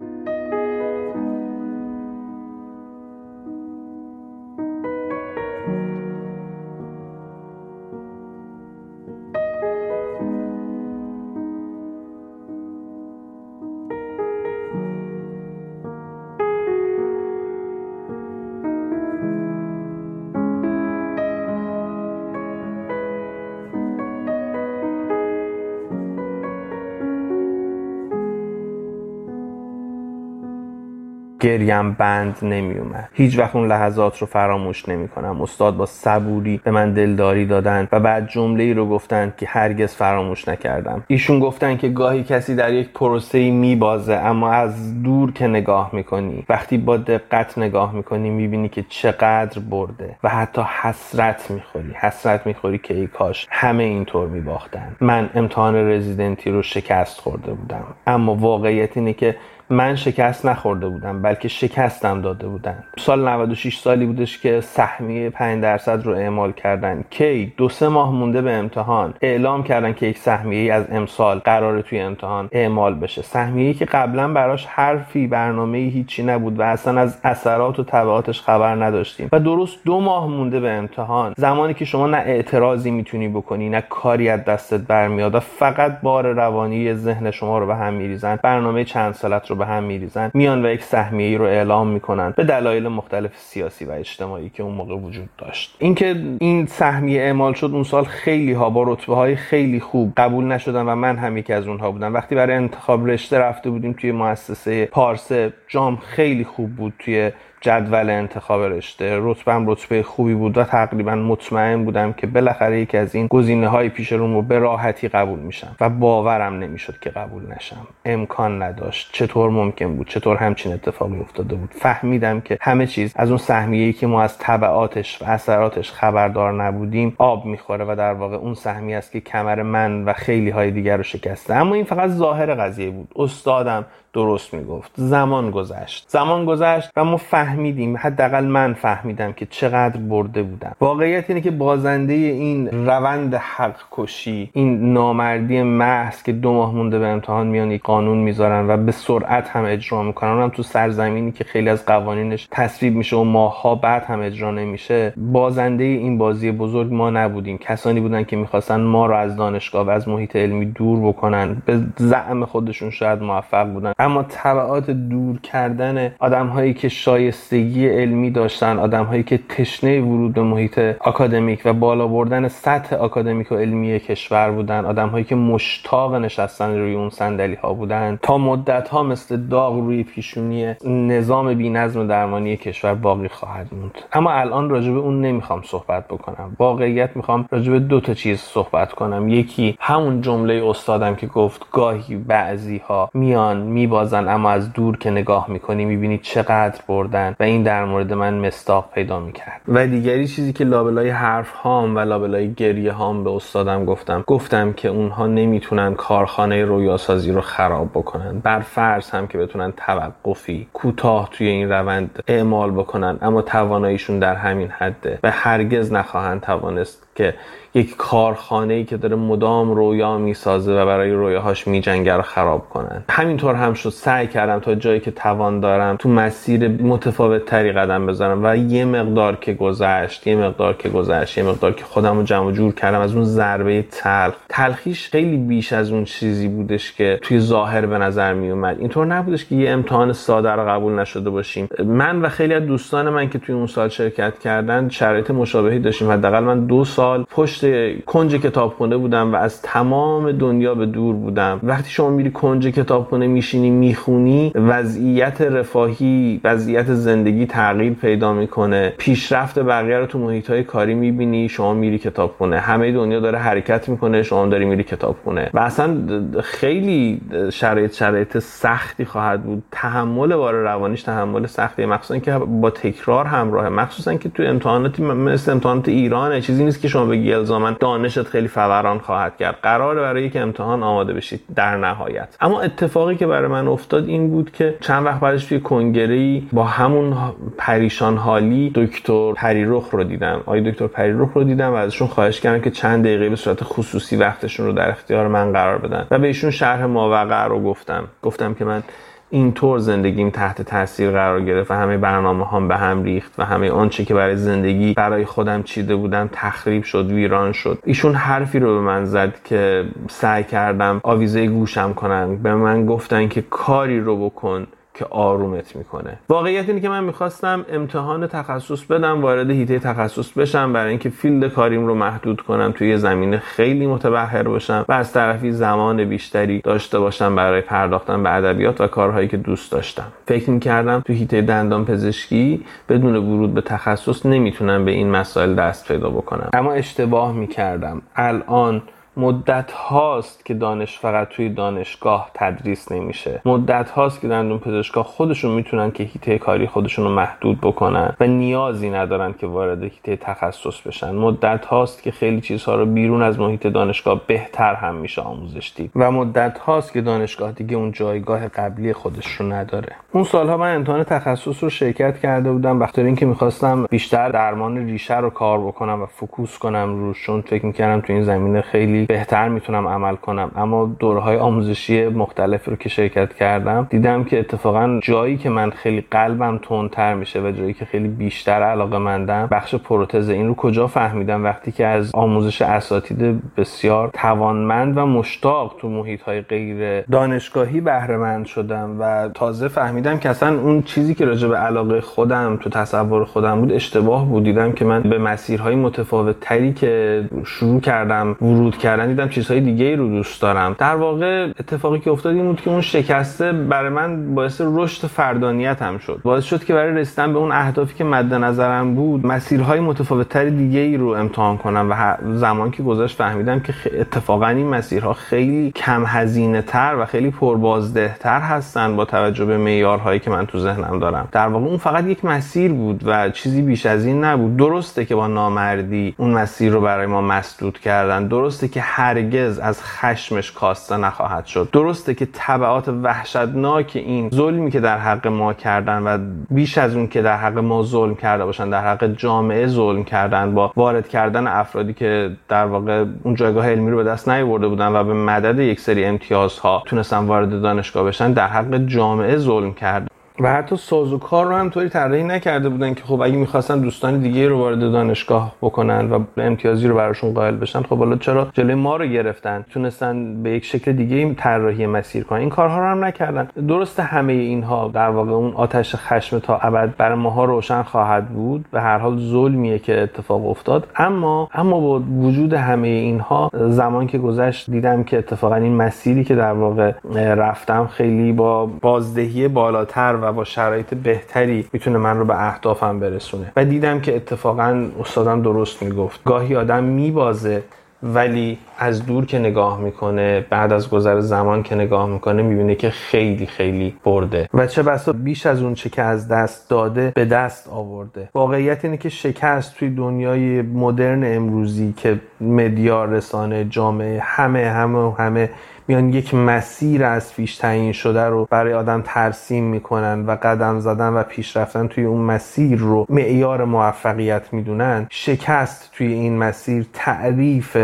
گریم بند نمی اومد هیچ وقت اون لحظات رو فراموش نمی کنم استاد با صبوری به من دلداری دادن و بعد جمله ای رو گفتن که هرگز فراموش نکردم. ایشون گفتن که گاهی کسی در یک پروسه می بازه اما از دور که نگاه می‌کنی وقتی با دقت نگاه می‌کنی می‌بینی که چقدر برده و حتی حسرت می‌خوری. حسرت می‌خوری که ای کاش همه اینطور میباختن. من امتحان رزیدنتی رو شکست خورده بودم. اما واقعیت اینه که من شکست نخورده بودم بلکه شکستم داده بودن. سال 96 سالی بودش که سهمیه 5 درصد رو اعمال کردن. کی؟ دو سه ماه مونده به امتحان. اعلام کردن که یک سهمیه از امسال قرار توی امتحان اعمال بشه. سهمیه که قبلا براش حرفی برنامه هیچی نبود و اصلا از اثرات و تبعاتش خبر نداشتیم. و درست دو ماه مونده به امتحان. زمانی که شما نه اعتراضی می‌تونی بکنی نه کاری از دستت برمیاد و فقط بار روانی ذهن شما رو به هم میریزن برنامه چند سالت رو به هم میریزن میان و یک سهمیه رو اعلام می‌کنن به دلایل مختلف سیاسی و اجتماعی که اون موقع وجود داشت. اینکه این سهمیه اعمال شد اون سال خیلی ها با رتبه های خیلی خوب قبول نشدن و من هم یکی از اونها بودم. وقتی برای انتخاب رشته رفته بودیم توی مؤسسه پارسه جام خیلی خوب بود توی جدول انتخاب رشته. رتبم رتبه خوبی بود و تقریبا مطمئن بودم که بالاخره یکی از این گزینه های پیش رو به راحتی قبول میشم و باورم نمی‌شد که قبول نشم. امکان نداشت. چطور ممکن بود؟ چطور همچین اتفاقی افتاده بود؟ فهمیدم که همه چیز از اون سهمیه ای که ما از تبعاتش و اثراتش خبردار نبودیم آب می‌خوره و در واقع اون سهمیه است که کمر من و خیلی های دیگر رو شکسته. اما این فقط ظاهر قضیه بود. استادم درست می‌گفت. زمان گذشت. زمان گذشت و ما فهمیدیم حداقل من فهمیدم که چقدر برده بودم. واقعیت اینه که بازنده این روند حق کشی این نامردی محض که دو ماه مونده به امتحان میان یک قانون می‌ذارن و به سرعت هم اجرا می‌کنن. اونم تو سرزمینی که خیلی از قوانینش تصویب میشه و ماهها بعد هم اجرا نمیشه. بازنده این بازی بزرگ ما نبودیم. کسانی بودن که می‌خواستن ما رو از دانشگاه و از محیط علمی دور بکنن. به زعم خودشون شاید موفق بودن. اما طبعات دور کردن آدم هایی که شایستگی علمی داشتن آدم هایی که تشنه ورود به محیط آکادمیک و بالا بردن سطح آکادمیک و علمی کشور بودن آدم هایی که مشتاق نشستن روی اون صندلی ها بودن تا مدت ها مثل داغ روی پیشونی نظام بی نظم درمانی کشور باقی خواهد موند. اما الان راجع به اون نمی‌خوام صحبت بکنم. واقعیت می‌خوام راجع به دو تا چیز صحبت کنم. یکی همون جمله استادم که گفت گاهی بعضی ها میان می میبازن اما از دور که نگاه می‌کنی می‌بینی چقدر بردن و این در مورد من مستاق پیدا می‌کرد. و دیگری چیزی که لابلای حرف هام و لابلای گریه هام به استادم گفتم گفتم که اونها نمی‌تونن کارخانه رویاسازی رو خراب بکنن. بر فرض هم که بتونن توقفی کوتاه توی این روند اعمال بکنن اما تواناییشون در همین حده. و هرگز نخواهند توانست که یک کارخانه ای که داره مدام رویا می‌سازه و برای رویاهاش میجنگه رو خراب کنن همینطور هم شد. سعی کردم تا جایی که توان دارم تو مسیر متفاوت تری قدم بذارم و یه مقدار که گذشت یه مقدار که گذشت یه مقدار که خودم رو جمع جور کردم از اون ضربه تلخ. تلخیش خیلی بیش از اون چیزی بودش که توی ظاهر به نظر می اومد اینطور نبودش که یه امتحان ساده رو قبول نشده باشیم. من و خیلی از دوستان من که توی اون سال شرکت کردن شرایط مشابهی داشتیم. حداقل من دو سال پشت کنج کتابخونه بودم و از تمام دنیا به دور بودم. وقتی شما میری کنج کتابخونه میشینی می‌خونی وضعیت رفاهی وضعیت زندگی تغییر پیدا می‌کنه. پیشرفت بقیه رو تو محیط های کاری می‌بینی شما میری کتابخونه. همه دنیا داره حرکت می‌کنه شما داری میری کتابخونه. و اصلا خیلی شرایط شرایط سختی خواهد بود. تحمل بار روانیش تحمل سختی مخصوصا که با تکرار همراه. مخصوصا که تو امتحاناتی مثل امتحانات ایرانه چیزی نیست که شما بگی الزاما دانشت خیلی فوران خواهد کرد. قراره برای یک امتحان آماده بشید در نهایت. اما اتفاقی که برای من افتاد این بود که چند وقت بعدش توی کنگره با همون پریشان حالی دکتر پریرخ رو دیدم. آقای دکتر پریرخ رو دیدم و ازشون خواهش کردم که چند دقیقه به صورت خصوصی وقتشون رو در اختیار من قرار بدن. و بهشون شرح ماوقع رو گفتم. گفتم که من اینطور زندگیم تحت تاثیر قرار گرفت و همه برنامه هم به هم ریخت و همه آنچه که برای زندگی برای خودم چیده بودم تخریب شد ویران شد. ایشون حرفی رو به من زد که سعی کردم آویزه گوشم کنن. به من گفتن که کاری رو بکن. که آرومت می‌کنه. واقعیت اینه که من می‌خواستم امتحان تخصص بدم وارد حیطه تخصص بشم برای اینکه field کاریم رو محدود کنم توی زمینه خیلی متبحر باشم و از طرفی زمان بیشتری داشته باشم برای پرداختن به ادبیات و کارهایی که دوست داشتم. فکر می‌کردم تو حیطه دندان پزشکی بدون ورود به تخصص نمی‌تونم به این مسائل دست پیدا بکنم. اما اشتباه می‌کردم. الان مدت هاست که دانش فقط توی دانشگاه تدریس نمیشه. مدت هاست که دندون پزشکا خودشون می‌تونن که حیطه کاری خودشون رو محدود بکنن و نیازی ندارن که وارد حیطه تخصص بشن. مدت هاست که خیلی چیزها رو بیرون از محیط دانشگاه بهتر هم میشه آموزش دید. و مدت هاست که دانشگاه دیگه اون جایگاه قبلی خودش رو نداره. اون سالها من امتحان تخصص رو شرکت کرده بودم. وقتی اینکه می‌خواستم بیشتر درمان ریشه رو کار بکنم و focus کنم روش چون فکر می‌کردم تو این زمینه خیلی بهتر می‌تونم عمل کنم. اما دوره‌های آموزشی مختلف رو که شرکت کردم دیدم که اتفاقا جایی که من خیلی قلبم تندتر میشه و جایی که خیلی بیشتر علاقه مندم بخش پروتز این رو کجا فهمیدم؟ وقتی که از آموزش اساتید بسیار توانمند و مشتاق تو محیط های غیر دانشگاهی بهره مند شدم و تازه فهمیدم که اصلا اون چیزی که راجع به علاقه خودم تو تصور خودم بود اشتباه بود. دیدم که من به مسیرهای متفاوت تری که شروع کردم ورود کردم کردن دیدم چیزهای دیگه ای رو دوست دارم. در واقع اتفاقی که افتاد این بود که اون شکسته برای من باعث رشد فردانیت هم شد. باعث شد که برای رسیدن به اون اهدافی که مد نظرم بود مسیرهای متفاوت تر دیگه ای رو امتحان کنم و زمان که گذشت فهمیدم که اتفاقا این مسیرها خیلی کم هزینه تر و خیلی پربازده تر هستن با توجه به معیارهایی که من تو ذهنم دارم. در واقع اون فقط یک مسیر بود و چیزی بیش از این نبود. درسته که با نامردی اون مسیر رو برای ما مسدود کردن. درسته که هرگز از خشمش کاسته نخواهد شد. درسته که طبعات وحشتناک این ظلمی که در حق ما کردن و بیش از اون که در حق ما ظلم کرده باشن در حق جامعه ظلم کردن با وارد کردن افرادی که در واقع اون جایگاه علمی رو به دست نیاورده بودن و به مدد یک سری امتیازها تونستن وارد دانشگاه بشن در حق جامعه ظلم کردن و حتی سازوکار رو هم طوری طراحی نکرده بودن که خب اگه می‌خواستن دوستان دیگه رو وارد دانشگاه بکنن و امتیازی رو براشون قائل بشن خب حالا چرا جلوی ما رو گرفتن؟ تونستن به یک شکل دیگه طراحی مسیر کنن. این کارها رو هم نکردن. درست همه اینها در واقع اون آتش خشم تا ابد برای ماها روشن خواهد بود. به هر حال ظلمیه که اتفاق افتاد. اما اما با وجود همه اینها زمان که گذشت دیدم که اتفاقا این مسیری که در واقع رفتم خیلی با بازدهی بالاتر و با شرایط بهتری می‌تونه من رو به اهدافم برسونه. و دیدم که اتفاقا استادم درست می‌گفت. گاهی آدم میبازه ولی از دور که نگاه می‌کنه بعد از گذر زمان که نگاه می‌کنه می‌بینه که خیلی خیلی برده. و چه بسا بیش از اون چه که از دست داده به دست آورده. واقعیت اینه که شکست توی دنیای مدرن امروزی که مدیا رسانه جامعه همه همه همه میان یک مسیر از پیش تعیین شده رو برای آدم ترسیم می‌کنن و قدم زدن و پیش رفتن توی اون مسیر رو معیار موفقیت می‌دونن شکست توی این مسیر تعریف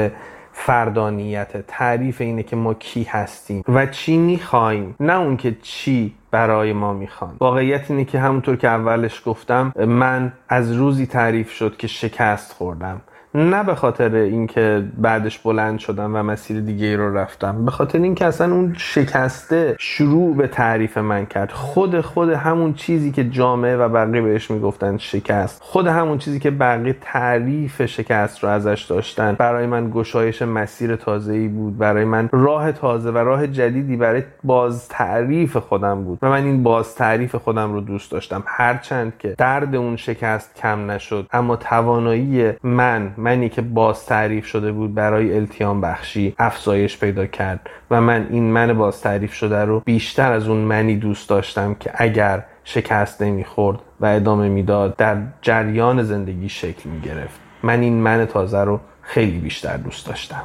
فردانیت تعریف اینه که ما کی هستیم و چی می‌خوایم نه اون که چی برای ما می‌خوان. واقعیت اینه که همونطور که اولش گفتم من از روزی تعریف شد که شکست خوردم. نه به خاطر اینکه بعدش بلند شدم و مسیر دیگه ای رو رفتم به خاطر اینکه اصلا اون شکسته شروع به تعریف من کرد. خود خود همون چیزی که جامعه و بقیه بهش می‌گفتن شکست خود همون چیزی که بقیه تعریف شکست رو ازش داشتن برای من گشایش مسیر تازه ای بود برای من راه تازه و راه جدیدی برای باز تعریف خودم بود و من این باز تعریف خودم رو دوست داشتم. هرچند که درد اون شکست کم نشد اما توانایی من منی که باز تعریف شده بود برای التیام بخشی افزایش پیدا کرد و من این من باز تعریف شده رو بیشتر از اون منی دوست داشتم که اگر شکست نمی‌خورد و ادامه می‌داد در جریان زندگی شکل می‌گرفت. من این من تازه رو خیلی بیشتر دوست داشتم.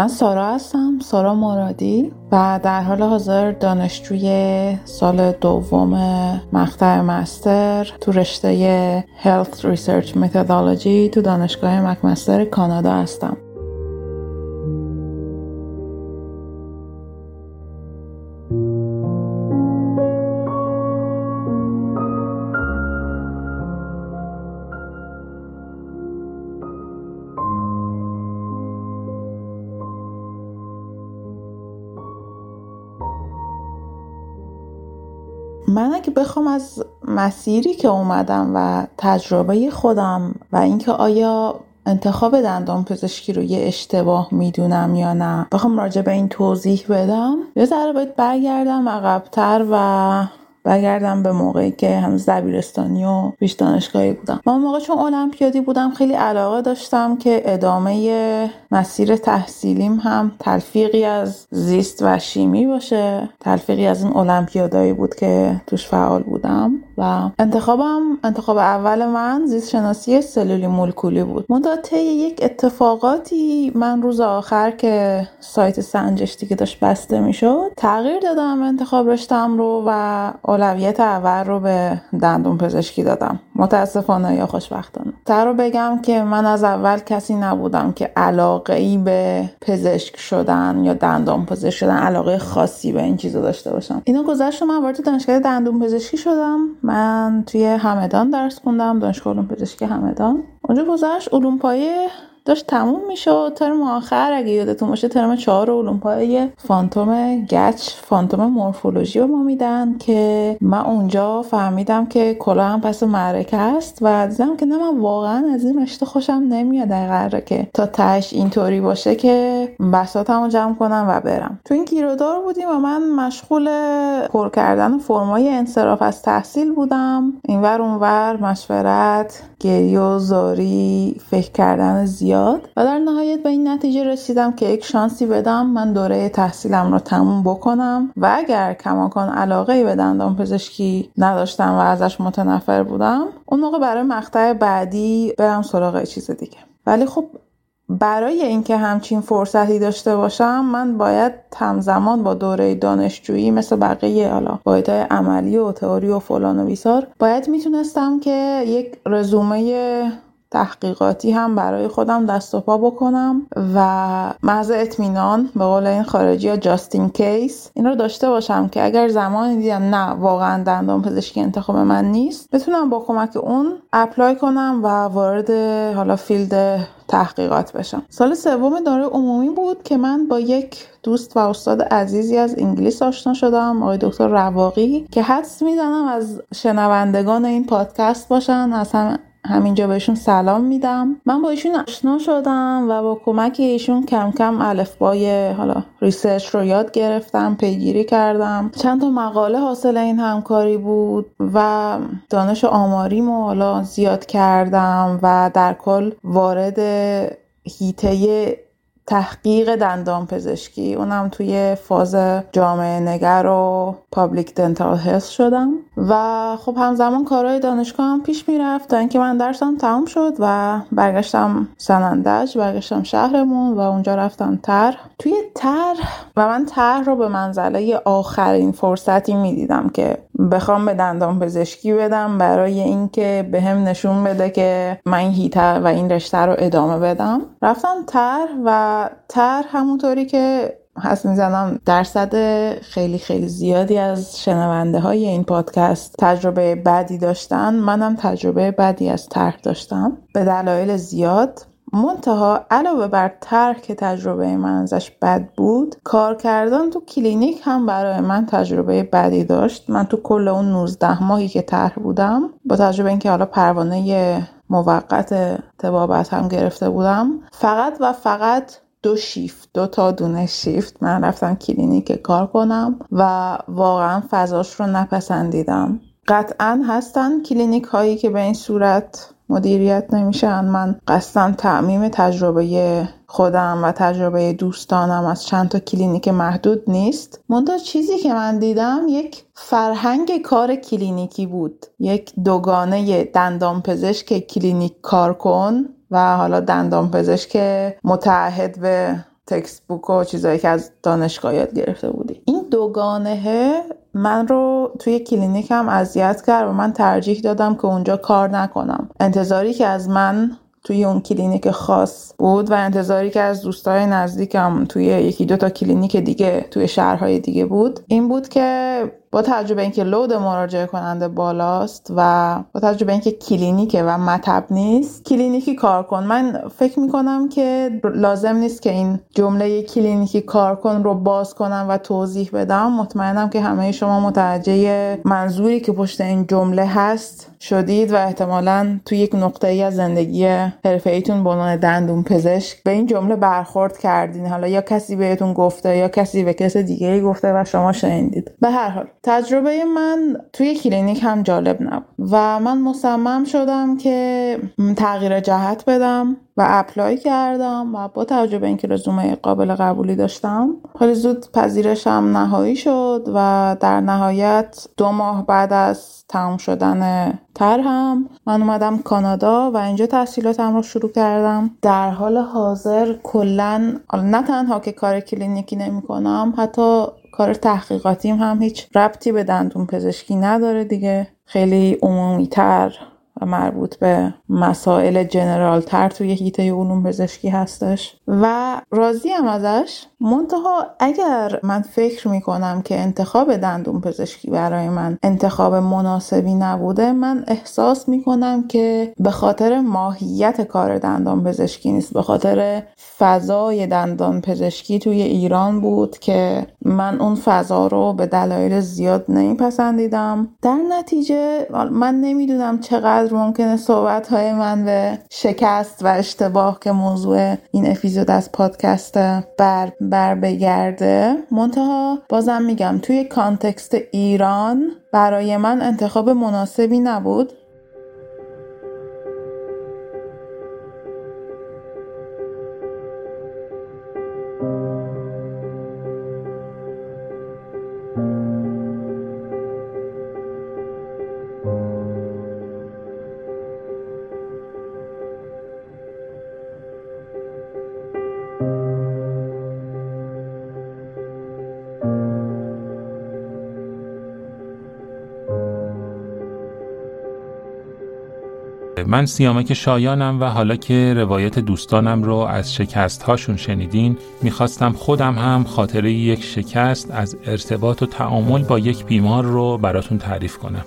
من سارا هستم سارا مرادی و در حال حاضر دانشجوی سال دوم مقطع مستر تو رشته Health Research Methodology تو دانشگاه مکمستر کانادا هستم. من اگه بخوام از مسیری که اومدم و تجربه خودم و اینکه آیا انتخاب دندان پزشکی رو یه اشتباه می‌دونم یا نه بخوام راجع به این توضیح بدم. یه ذره باید برگردم عقبتر و برگردم به موقعی که هنوز دبیرستانی و پیش دانشگاهی بودم. من موقع چون المپیادی بودم خیلی علاقه داشتم که ادامه مسیر تحصیلیم هم تلفیقی از زیست و شیمی باشه. تلفیقی از این المپیادایی بود که توش فعال بودم. و انتخابم انتخاب اول من زیست شناسی سلولی مولکولی بود. منتها طی یک اتفاقاتی من روز آخر که سایت سنجش دیگه داشت بسته می‌شد تغییر دادم انتخاب رشتم رو و اولویت اول رو به دندون پزشکی دادم. متاسفانه یا خوشبختانه. تر رو بگم که من از اول کسی نبودم که علاقه ای به پزشک شدن یا دندان پزشک شدن علاقه خاصی به این چیزا داشته باشم. اینا گذشت من وارد دانشگاه دندون پزشکی شدم. من توی همدان درس خوندم دانشگاه علوم پزشکی همدان. اونجا گذشت علوم پایه داشت تموم می‌شد ترم آخر اگه یادتون باشه ترم چهار علوم پایه فانتوم گچ فانتوم مورفولوژی رو ما میدن که من اونجا فهمیدم که کلا هم پس معرکه است و دیدم که نه من واقعا از این رشته خوشم نمیاد در که تا تش اینطوری باشه که بساتمو جمع کنم و برم. تو این گیرودار بودیم و من مشغول پر کردن فرمای انصراف از تحصیل بودم. اینور اونور مشورت گریه و زاری فکر کردن زیاد و در نهایت به این نتیجه رسیدم که یک شانسی بدم من دوره تحصیلم رو تموم بکنم و اگر کماکان علاقه به دندان پزشکی نداشتم و ازش متنفر بودم اون موقع برای مقطع بعدی برم سراغ چیز دیگه. ولی خب برای اینکه همچین فرصتی داشته باشم من باید همزمان با دوره دانشجویی مثل بقیه حالا بایدهای عملی و تئوری و فلان و بیسار باید می‌تونستم که یک رزومه تحقیقاتی هم برای خودم دست و پا بکنم و محض اطمینان به قول این خارجی ها just in case این رو داشته باشم که اگر زمانی دیدم نه واقعا دندان پزشکی انتخاب من نیست بتونم با کمک اون apply کنم و وارد حالا field تحقیقات بشم. سال سوم دوره عمومی بود که من با یک دوست و استاد عزیزی از انگلیس آشنا شدم آقای دکتر رواقی که حدس می‌زنم از شنوندگان این پادکست باشن از همینجا بهشون سلام میدم. من با ایشون آشنا شدم و با کمک ایشون کم کم الفبای حالا research رو یاد گرفتم پیگیری کردم. چند تا مقاله حاصل این همکاری بود و دانش آماریمو حالا زیاد کردم و در کل وارد حیطه تحقیق دندان پزشکی. اونم توی فاز جامعه نگر و public dental health شدم. و خب همزمان کارهای دانشگاه هم پیش می‌رفت. تا اینکه من درسم تموم شد و برگشتم سنندج برگشتم شهرمون و اونجا رفتم طرح توی طرح و من تر رو به منزله آخرین فرصتی می‌دیدم که بخوام به دندان پزشکی بدم برای اینکه به هم نشون بده که من هیته و این رشته رو ادامه بدم. رفتم تر و تر همونطوری که هست می‌زنم درصد خیلی خیلی زیادی از شنونده های این پادکست تجربه بدی داشتن. منم تجربه بدی از طرح داشتم. به دلایل زیاد منتها علاوه بر طرح که تجربه من ازش بد بود کار کردن تو کلینیک هم برای من تجربه بدی داشت. من تو کل اون 19 ماهی که طرح بودم با توجه به اینکه حالا پروانه موقت طبابت هم گرفته بودم فقط و فقط دو شیفت دو تا دونه شیفت من رفتم کلینیک کار کنم و واقعا فضاش رو نپسندیدم. قطعا هستن کلینیک هایی که به این صورت مدیریت نمیشن. من قصدم تعمیم تجربه خودم و تجربه دوستانم از چند تا کلینیک محدود نیست. منتها چیزی که من دیدم یک فرهنگ کار کلینیکی بود. یک دوگانه دندان پزشک کلینیک کار کن و حالا دندان پزشک متعهد به textbook و چیزایی که از دانشگاه یاد گرفته بودی. این دوگانه من رو توی کلینیکم اذیت کرد و من ترجیح دادم که اونجا کار نکنم. انتظاری که از من توی اون کلینیک خاص بود و انتظاری که از دوستای نزدیکم توی یکی دو تا کلینیک دیگه توی شهرهای دیگه بود این بود که با توجه به اینکه load مراجعه کننده بالاست و با توجه به اینکه کلینیکه و مطب نیست کلینیکی کار کن. من فکر می‌کنم که لازم نیست که این جمله کلینیکی کار کن رو باز کنم و توضیح بدم. مطمئنم که همه شما متوجه منظوری که پشت این جمله هست شدید و احتمالا توی یک نقطه ای از زندگی حرفه ایتون به عنوان دندون پزشک به این جمله برخورد کردین. حالا یا کسی بهتون گفته یا کسی به کس دیگه گفته و شما شنیدید. به هر حال. تجربه من توی کلینیک هم جالب نبود و من مصمم شدم که تغییر جهت بدم و اپلای کردم و با توجه به اینکه رزومه قابل قبولی داشتم خیلی زود پذیرشم نهایی شد و در نهایت دو ماه بعد از تمام شدن هم من اومدم کانادا و اینجا تحصیلاتم رو شروع کردم. در حال حاضر کلا نه تنها که کار کلینیکی نمی کنم حتی کار تحقیقاتیم هم هیچ ربطی به دندون پزشکی نداره دیگه. خیلی عمومی تر و مربوط به مسائل جنرال تر توی هیته علوم پزشکی هستش. و راضی هم ازش. منتها اگر من فکر می‌کنم که انتخاب دندون پزشکی برای من انتخاب مناسبی نبوده من احساس می‌کنم که به خاطر ماهیت کار دندان پزشکی نیست به خاطر فضای دندان پزشکی توی ایران بود که من اون فضا رو به دلایل زیاد نمیپسندیدم. در نتیجه من نمی‌دونم چقدر ممکنه صحبت های من به شکست و اشتباه که موضوع این اپیزود از پادکست بر, بر بگرده. منتها بازم میگم توی کانتکست ایران برای من انتخاب مناسبی نبود. من سیامک شایانم و حالا که روایت دوستانم رو از شکست هاشون شنیدین می‌خواستم خودم هم خاطره یک شکست از ارتباط و تعامل با یک بیمار رو براتون تعریف کنم.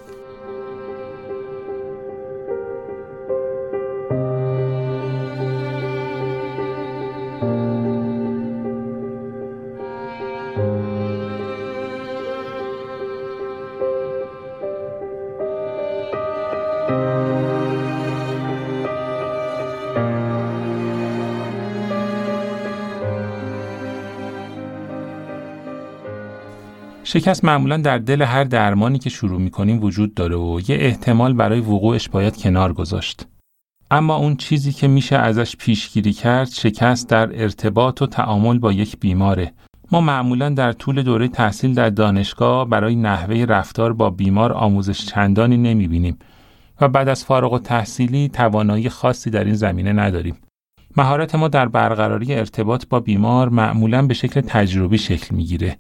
شکست معمولا در دل هر درمانی که شروع می‌کنیم وجود داره و یه احتمال برای وقوعش باید کنار گذاشت. اما اون چیزی که میشه ازش پیشگیری کرد شکست در ارتباط و تعامل با یک بیماره. ما معمولا در طول دوره تحصیل در دانشگاه برای نحوه رفتار با بیمار آموزش چندانی نمی‌بینیم و بعد از فارغ و تحصیلی توانایی خاصی در این زمینه نداریم. مهارت ما در برقراری ارتباط با بیمار معمولا به شکل تجربی شکل می‌گیره.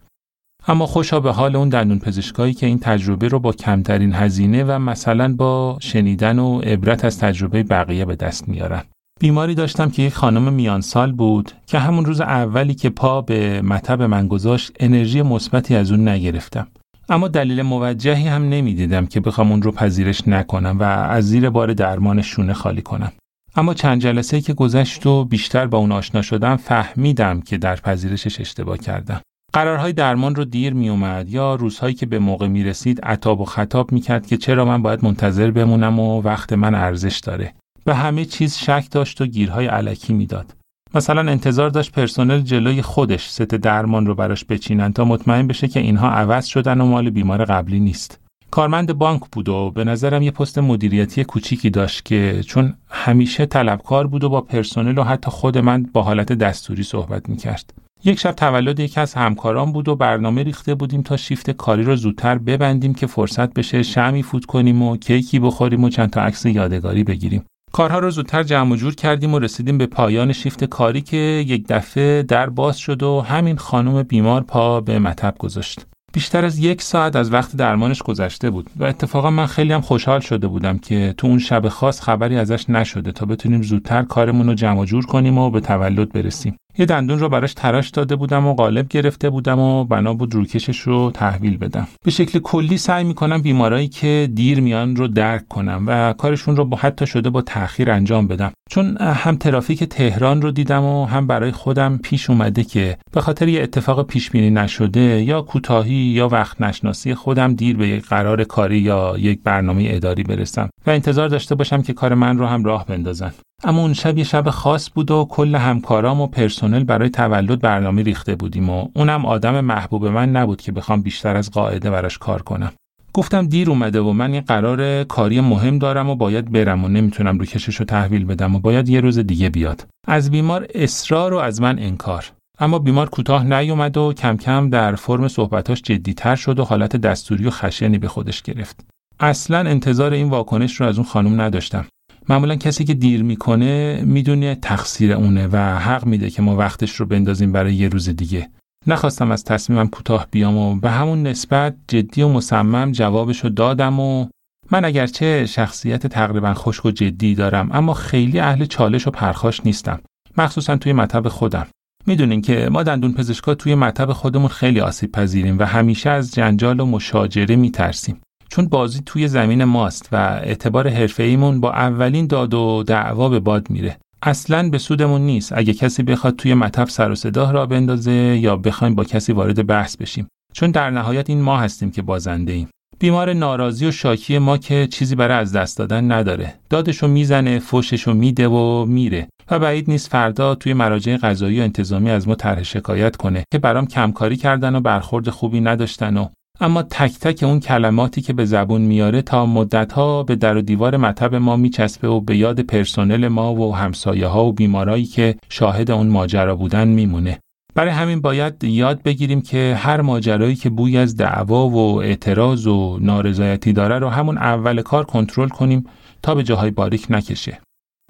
اما خوشا به حال اون دندون پزشکایی که این تجربه رو با کمترین هزینه و مثلا با شنیدن و عبرت از تجربه بقیه به دست میارن. بیماری داشتم که یک خانم میان سال بود که همون روز اولی که پا به مطب من گذاشت انرژی مثبتی از اون نگرفتم. اما دلیل موجهی هم نمی‌دیدم که بخوام اون رو پذیرش نکنم و از زیر بار درمان شونه خالی کنم. اما چند جلسه که گذشت و بیشتر با اون آشنا شدم فهمیدم که در پذیرشش اشتباه کردم. قرارهای درمان رو دیر می اومد یا روزهایی که به موقع می رسید عطاب و خطاب می کرد که چرا من باید منتظر بمونم و وقت من ارزش داره. به همه چیز شک داشت و گیرهای علکی می‌داد. مثلا انتظار داشت پرسنل جلوی خودش ست درمان رو براش بچینن تا مطمئن بشه که اینها عوض شدن و مال بیمار قبلی نیست. کارمند بانک بود و به نظرم یه پست مدیریتی کوچیکی داشت که چون همیشه طلبکار بود و با پرسنل و حتی خود من با حالت دستوری صحبت می‌کرد. یک شب تولد یکی از همکاران بود و برنامه ریخته بودیم تا شیفت کاری رو زودتر ببندیم که فرصت بشه شمی فوت کنیم و کیکی بخوریم و چند تا عکس یادگاری بگیریم. کارها رو زودتر جمع جور کردیم و رسیدیم به پایان شیفت کاری که یک دفعه در باز شد و همین خانم بیمار پا به مطب گذاشت. بیشتر از یک ساعت از وقت درمانش گذشته بود و اتفاقا من خیلی هم خوشحال شده بودم که تو اون شب خاص خبری ازش نشده تا بتونیم زودتر کارمون رو جمع جور کنیم و به تولد برسیم. یه دندون رو براش تراش داده بودم و قالب گرفته بودم و بنا بود روکشش رو تحویل بدم. به شکل کلی سعی می‌کنم بیمارایی که دیر میان رو درک کنم و کارشون رو با حتی شده با تاخیر انجام بدم. چون هم ترافیک تهران رو دیدم و هم برای خودم پیش اومده که به خاطر یه اتفاق پیش بینی نشده یا کوتاهی یا وقت نشناسی خودم دیر به یک قرار کاری یا یک برنامه اداری برسم و انتظار داشته باشم که کار من رو هم راه بندازن. اما اون شب یه شب خاص بود و کل همکارام و پرسنل برای تولد برنامه ریخته بودیم و اونم آدم محبوب من نبود که بخوام بیشتر از قاعده براش کار کنم. گفتم دیر اومده و من یه قرار کاری مهم دارم و باید برم و نمی‌تونم رو کشش رو تحویل بدم و باید یه روز دیگه بیاد. از بیمار اصرار و از من انکار. اما بیمار کوتاه نیومد و کم کم در فرم صحبتاش جدیتر شد و حالت دستوری و خشنی به خودش گرفت. اصلا انتظار این واکنش رو از اون خانم نداشتم. معمولا کسی که دیر می‌کنه می‌دونه تقصیر اونه و حق میده که ما وقتش رو بندازیم برای یه روز دیگه. نخواستم از تصمیمم کوتاه بیام و به همون نسبت جدی و مصمم جوابشو دادم و من اگرچه شخصیت تقریبا خشک و جدی دارم اما خیلی اهل چالش و پرخاش نیستم مخصوصا توی مطب خودم. می‌دونین که ما دندون پزشکا توی مطب خودمون خیلی آسیب پذیریم و همیشه از جنجال و مشاجره میترسیم. چون بازی توی زمین ماست و اعتبار حرفه‌ایمون با اولین داد و دعوا به باد میره. اصلا به سودمون نیست. اگه کسی بخواد توی مطب سر و صدا را بندازه یا بخوایم با کسی وارد بحث بشیم. چون در نهایت این ما هستیم که بازنده ایم. بیمار ناراضی و شاکی ما که چیزی برای از دست دادن نداره. دادشو می‌زنه فوششو میده و میره. و بعید نیست فردا توی مراجع قضایی و انتظامی از ما طرح شکایت کنه که برام کمکاری کردن و برخورد خوبی نداشتن و اما تک تک اون کلماتی که به زبون میاره تا مدتها به در و دیوار مطب ما میچسبه و به یاد پرسنل ما و همسایه ها و بیمارایی که شاهد اون ماجرا بودن میمونه. برای همین باید یاد بگیریم که هر ماجرایی که بوی از دعوا و اعتراض و نارضایتی داره رو همون اول کار کنترل کنیم تا به جاهای باریک نکشه.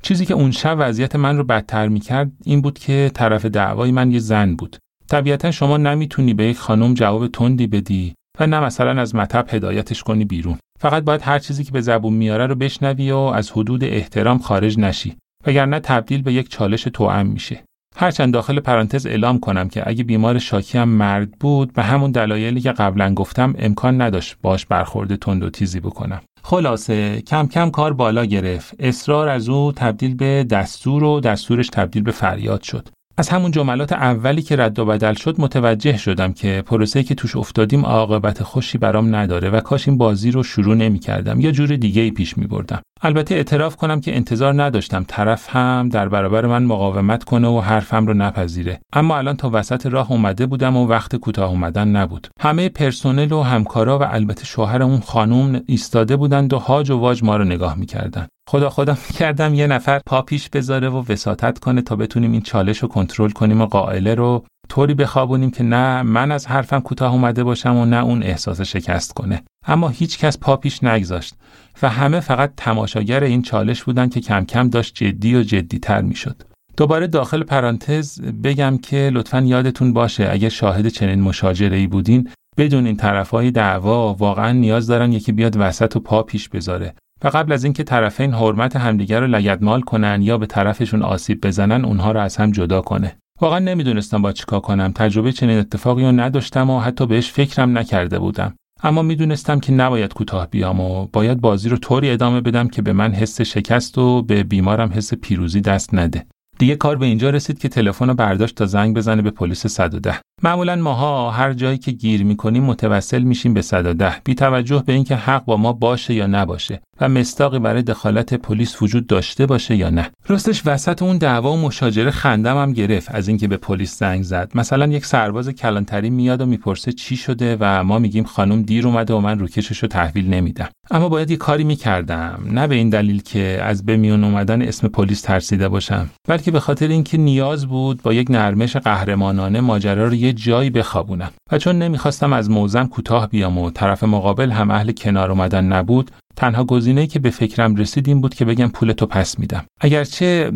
چیزی که اون شب وضعیت من رو بدتر می‌کرد این بود که طرف دعوای من یه زن بود. طبیعتا شما نمی‌تونی به یک خانم جواب تندی بدی و نه مثلا از مطب هدایتش کنی بیرون. فقط باید هر چیزی که به زبون میاره رو بشنوی و از حدود احترام خارج نشی وگرنه تبدیل به یک چالش توأم میشه. هرچند داخل پرانتز اعلام کنم که اگه بیمار شاکی هم مرد بود به همون دلایلی که قبلا گفتم امکان نداشت باش برخورد تند و تیزی بکنم. خلاصه کم کم کار بالا گرفت. اصرار از او تبدیل به دستور و دستورش تبدیل به فریاد شد. از همون جملات اولی که رد و بدل شد متوجه شدم که پروسه که توش افتادیم عاقبت خوشی برام نداره و کاش این بازی رو شروع نمی کردم یا جور دیگه ای پیش می بردم. البته اعتراف کنم که انتظار نداشتم. طرف هم در برابر من مقاومت کنه و حرفم رو نپذیره. اما الان تا وسط راه اومده بودم و وقت کوتاه اومدن نبود. همه پرسنل و همکارا و البته شوهر اون خانوم ایستاده بودند و هاج و واج ما رو نگاه می‌کردن. خدا خدا <laughs> کردم یه نفر پا پیش بذاره و وساطت کنه تا بتونیم این چالش رو کنترل کنیم و قائله رو طوری بخوابونیم که نه من از حرفم کوتاه اومده باشم و نه اون احساس شکست کنه اما هیچ کس پا پیش نگذاشت و همه فقط تماشاگر این چالش بودن که کم کم داشت جدی و جدی تر می‌شد. دوباره داخل پرانتز بگم که لطفا یادتون باشه اگه شاهد چنین مشاجره ای بودین بدون این طرفای دعوا واقعا نیاز دارن یکی بیاد وسط و پا پیش بذاره و قبل از اینکه طرفین حرمت همدیگر رو لگدمال کنن یا به طرفشون آسیب بزنن اونها رو از هم جدا کنه. واقعا نمی‌دونستم با چیکار کنم. تجربه چنین اتفاقی رو نداشتم و حتی بهش فکرم نکرده بودم. اما می‌دونستم که نباید کوتاه بیام و باید بازی رو طوری ادامه بدم که به من حس شکست و به بیمارم حس پیروزی دست نده. دیگه کار به اینجا رسید که تلفن رو برداشت تا زنگ بزنه به پلیس 110 معمولا ماها هر جایی که گیر می‌کنیم متوسل میشیم به 110 بی توجه به اینکه حق با ما باشه یا نباشه و مستاقی برای دخالت پلیس وجود داشته باشه یا نه. راستش وسط اون دعوا و مشاجره خندم هم گرفت از اینکه به پلیس زنگ زد. مثلا یک سرباز کلانتری میاد و می‌پرسه چی شده و ما میگیم خانم دیر اومده و من روکشش رو تحویل نمیدم. اما باید یه کاری می‌کردم. نه به این دلیل که از به میون اومدن اسم پلیس ترسیده باشم بلکه به خاطر اینکه نیاز بود با یک نرمش قهرمانانه ماجرا رو یه جایی بخوابونم. و چون نمی‌خواستم از موزم کوتاه بیام و طرف مقابل هم اهل کنار اومدن نبود تنها گزینه‌ای که به فکرم رسید این بود که بگم پول تو پس میدم. اگرچه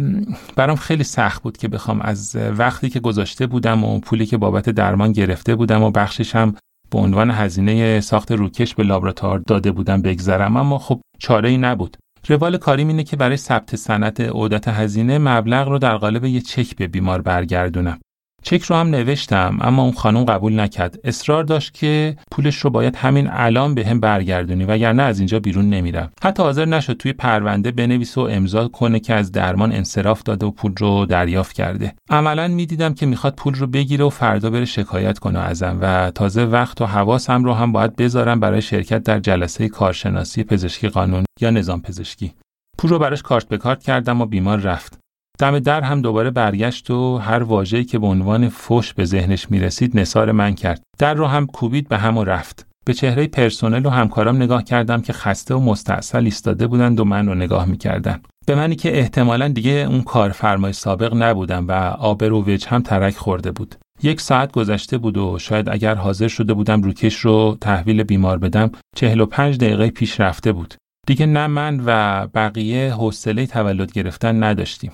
برام خیلی سخت بود که بخوام از وقتی که گذاشته بودم و پولی که بابت درمان گرفته بودم و بخشش هم به عنوان هزینه ساخت روکش به لابراتوار داده بودم بگذرم. اما خب چاره ای نبود. روال کاریم اینه که برای ثبت سنت عودت هزینه مبلغ رو در قالب یه چک به بیمار برگردونم. چک رو هم نوشتم اما اون خانم قبول نکرد. اصرار داشت که پولش رو باید همین الان به هم برگردونی وگرنه از اینجا بیرون نمیرم حتی حاضر نشد توی پرونده بنویس و امضا کنه که از درمان انصراف داده و پول رو دریافت کرده. عملا می‌دیدم که می‌خواد پول رو بگیره و فردا بره شکایت کنه ازم و تازه وقت و حواسم رو هم باید بذارم برای شرکت در جلسه کارشناسی پزشکی قانون یا نظام پزشکی. پول رو براش کارت به کارت کردم و بیمار رفت. دم در هم دوباره برگشت و هر واژه‌ای که به عنوان فش به ذهنش می‌رسید نثار من کرد. در رو هم کوبید به هم و رفت. به چهره پرسنل و همکارام نگاه کردم که خسته و مستاصل ایستاده بودند و من رو نگاه می‌کردن به منی که احتمالا دیگه اون کارفرمای سابق نبودم و آبر و وجه هم ترک خورده بود. یک ساعت گذشته بود و شاید اگر حاضر شده بودم روکش رو تحویل بیمار بدم چهل و پنج دقیقه پیش رفته بود. دیگه نه من و بقیه حوصله تولد گرفتن نداشتیم.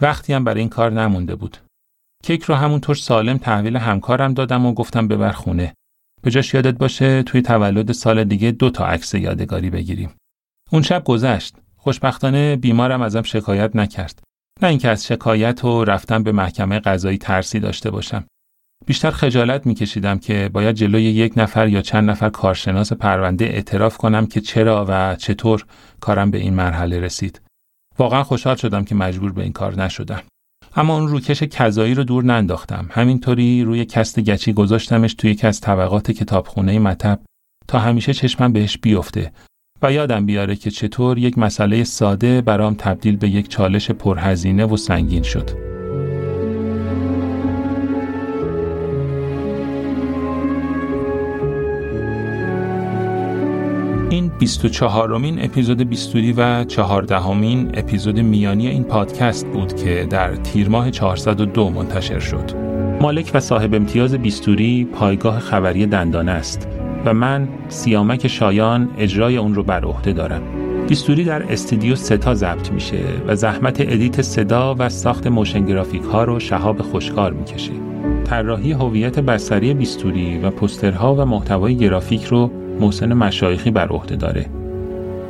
وقتی هم برای این کار نمونده بود. کیک رو همونطور سالم تحویل همکارم دادم و گفتم ببر خونه. به جاش یادت باشه توی تولد سال دیگه دو تا عکس یادگاری بگیریم. اون شب گذشت. خوشبختانه بیمارم ازم شکایت نکرد. نه اینکه از شکایت و رفتن به محکمه قضایی ترسی داشته باشم. بیشتر خجالت میکشیدم که باید جلوی یک نفر یا چند نفر کارشناس پرونده اعتراف کنم که چرا و چطور کارم به این مرحله رسید. واقعا خوشحال شدم که مجبور به این کار نشدم. اما اون روکش کذایی رو دور ننداختم. همینطوری روی کست گچی گذاشتمش توی یکی از طبقات کتابخونه مطب تا همیشه چشمم بهش بیفته و یادم بیاره که چطور یک مسئله ساده برام تبدیل به یک چالش پرهزینه و سنگین شد. 24 مین اپیزود بیستوری و 14 مین اپیزود میانی این پادکست بود که در تیر ماه 402 منتشر شد. مالک و صاحب امتیاز بیستوری پایگاه خبری دندانه است و من سیامک شایان اجرای اون رو بر عهده دارم. بیستوری در استودیو ستا ضبط میشه و زحمت edit صدا و ساخت motion graphic ها رو شهاب خوشکار می‌کشه. طراحی هویت بصری بیستوری و پوسترها و محتوای گرافیک رو محسن مشایخی بر عهده داره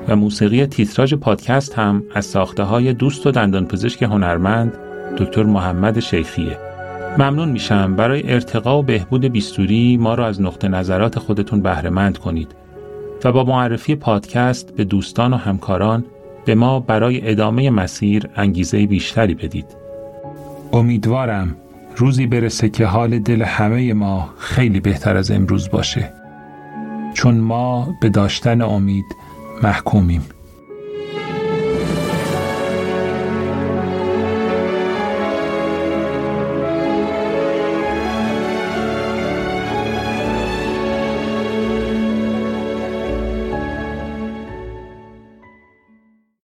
و موسیقی تیتراژ پادکست هم از ساخته های دوست و دندانپزشک هنرمند دکتر محمد شیخیه ممنون میشم برای ارتقا و بهبود بیستوری ما را از نقطه نظرات خودتون بهرهمند کنید و با معرفی پادکست به دوستان و همکاران به ما برای ادامه مسیر انگیزه بیشتری بدید. امیدوارم روزی برسه که حال دل همه ما خیلی بهتر از امروز باشه. چون ما به داشتن امید محکومیم.